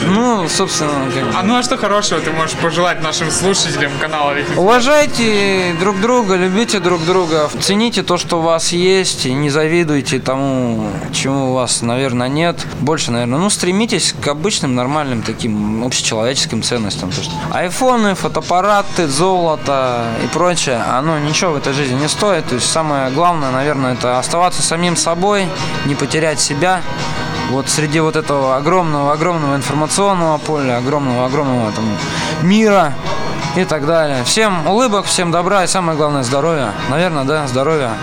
Ну, собственно. А ну а что хорошего ты можешь пожелать нашим слушателям канала? Уважайте друг друга, любите друг друга, цените то, что у вас есть, и не завидуйте тому, чему у вас, наверное, нет. Больше, наверное, ну, стремитесь к обычным, нормальным таким общечеловеческим ценностям. То, что айфоны, фотоаппараты, золото и прочее, оно ничего в этой жизни не стоит. То есть самое главное, наверное, это оставаться самим собой, не потерять себя. Вот среди вот этого огромного, огромного информационного поля, огромного, огромного там мира и так далее. Всем улыбок, всем добра и самое главное здоровья. Наверное, да, здоровья.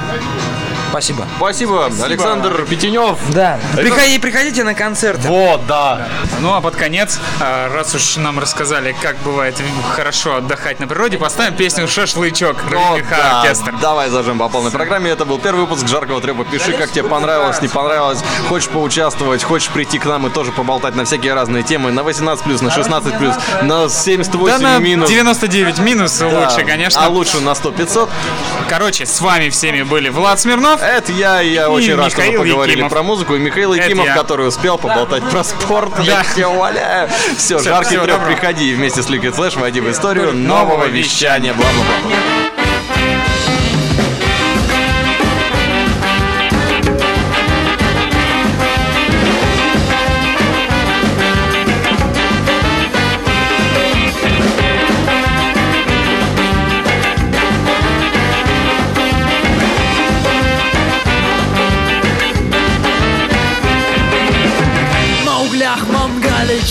Спасибо. Спасибо, Александр Пятенев. Да. Приходи, приходите на концерты. Вот, да. Ну а под конец, а, раз уж нам рассказали, как бывает хорошо отдохать на природе, поставим песню «Шашлычок» Вот, Рыбиха да. оркестр. Давай зажим по полной программе. Это был первый выпуск «Жаркого трепа». Пиши, как тебе понравилось, не понравилось. Хочешь поучаствовать, хочешь прийти к нам и тоже поболтать на всякие разные темы. На 18+, на 16+, на 78 Да на минус. 99 минус Да. лучше, конечно. А лучше на 100-500. Короче, с вами всеми были Влад Смирнов. Это я, и я очень рад, что мы Михаил поговорили Якимов. про музыку. И Михаил Якимов, я. который успел поболтать про спорт. Я Да. тебя умоляю. Все, Всё, жаркий приходи вместе с Liquid Flash, войди в историю нового вещания. Бла-бла-бла.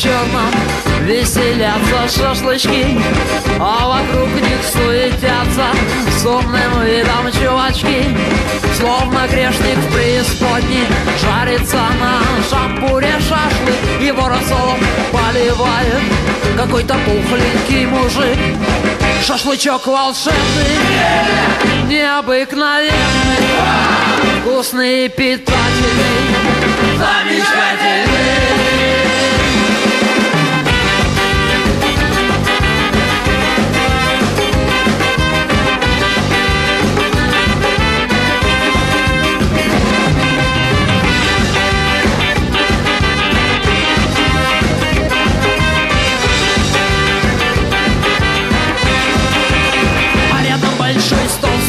Черном Веселятся шашлычки А вокруг них суетятся С умным видом чувачки. Словно грешник в преисподней Жарится на шампуре шашлык Его рассолом поливает Какой-то пухленький мужик. Шашлычок волшебный Необыкновенный Вкусный и питательный Замечательный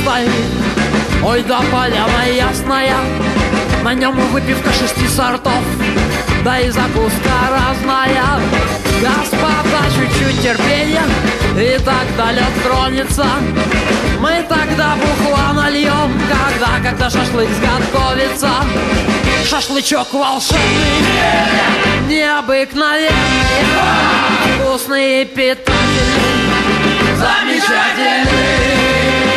стоит Ой, да поляна ясная На нем выпивка шести сортов. Да и закуска разная. Господа, чуть-чуть терпения И тогда лед тронется. Мы тогда бухла нальем Когда, когда шашлык сготовится. Шашлычок волшебный, необыкновенный, вкусный и питательный, замечательный.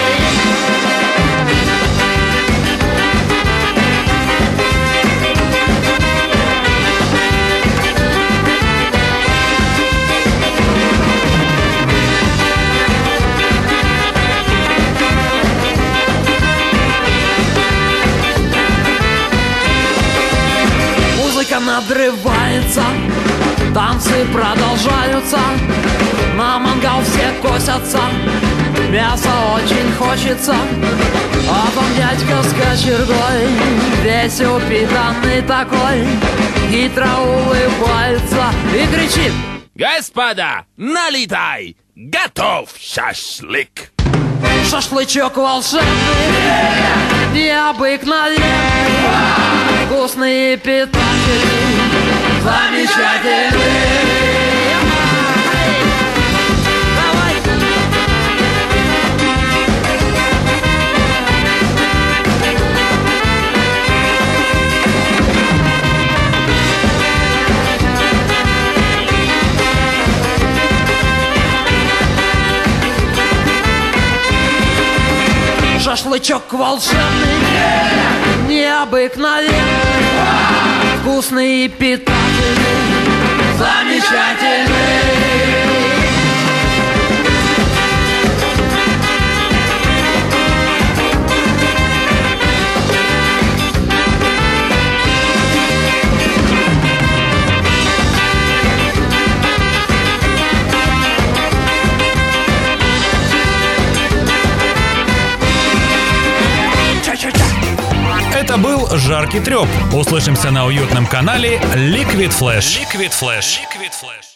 Музыка надрывается, танцы продолжаются, на мангал все косятся, мясо очень хочется. А там дядька с кочергой, весь упитанный такой, хитро улыбается и кричит Господа, налетай! Готов шашлык! Шашлычок волшебный, необыкновенный, вкусный и питательный, Шашлычок волшебный, необыкновенный, вкусный и питательный, замечательный. Это был «Жаркий треп». Услышимся на уютном канале Liquid Flash. Liquid Flash. Liquid Flash.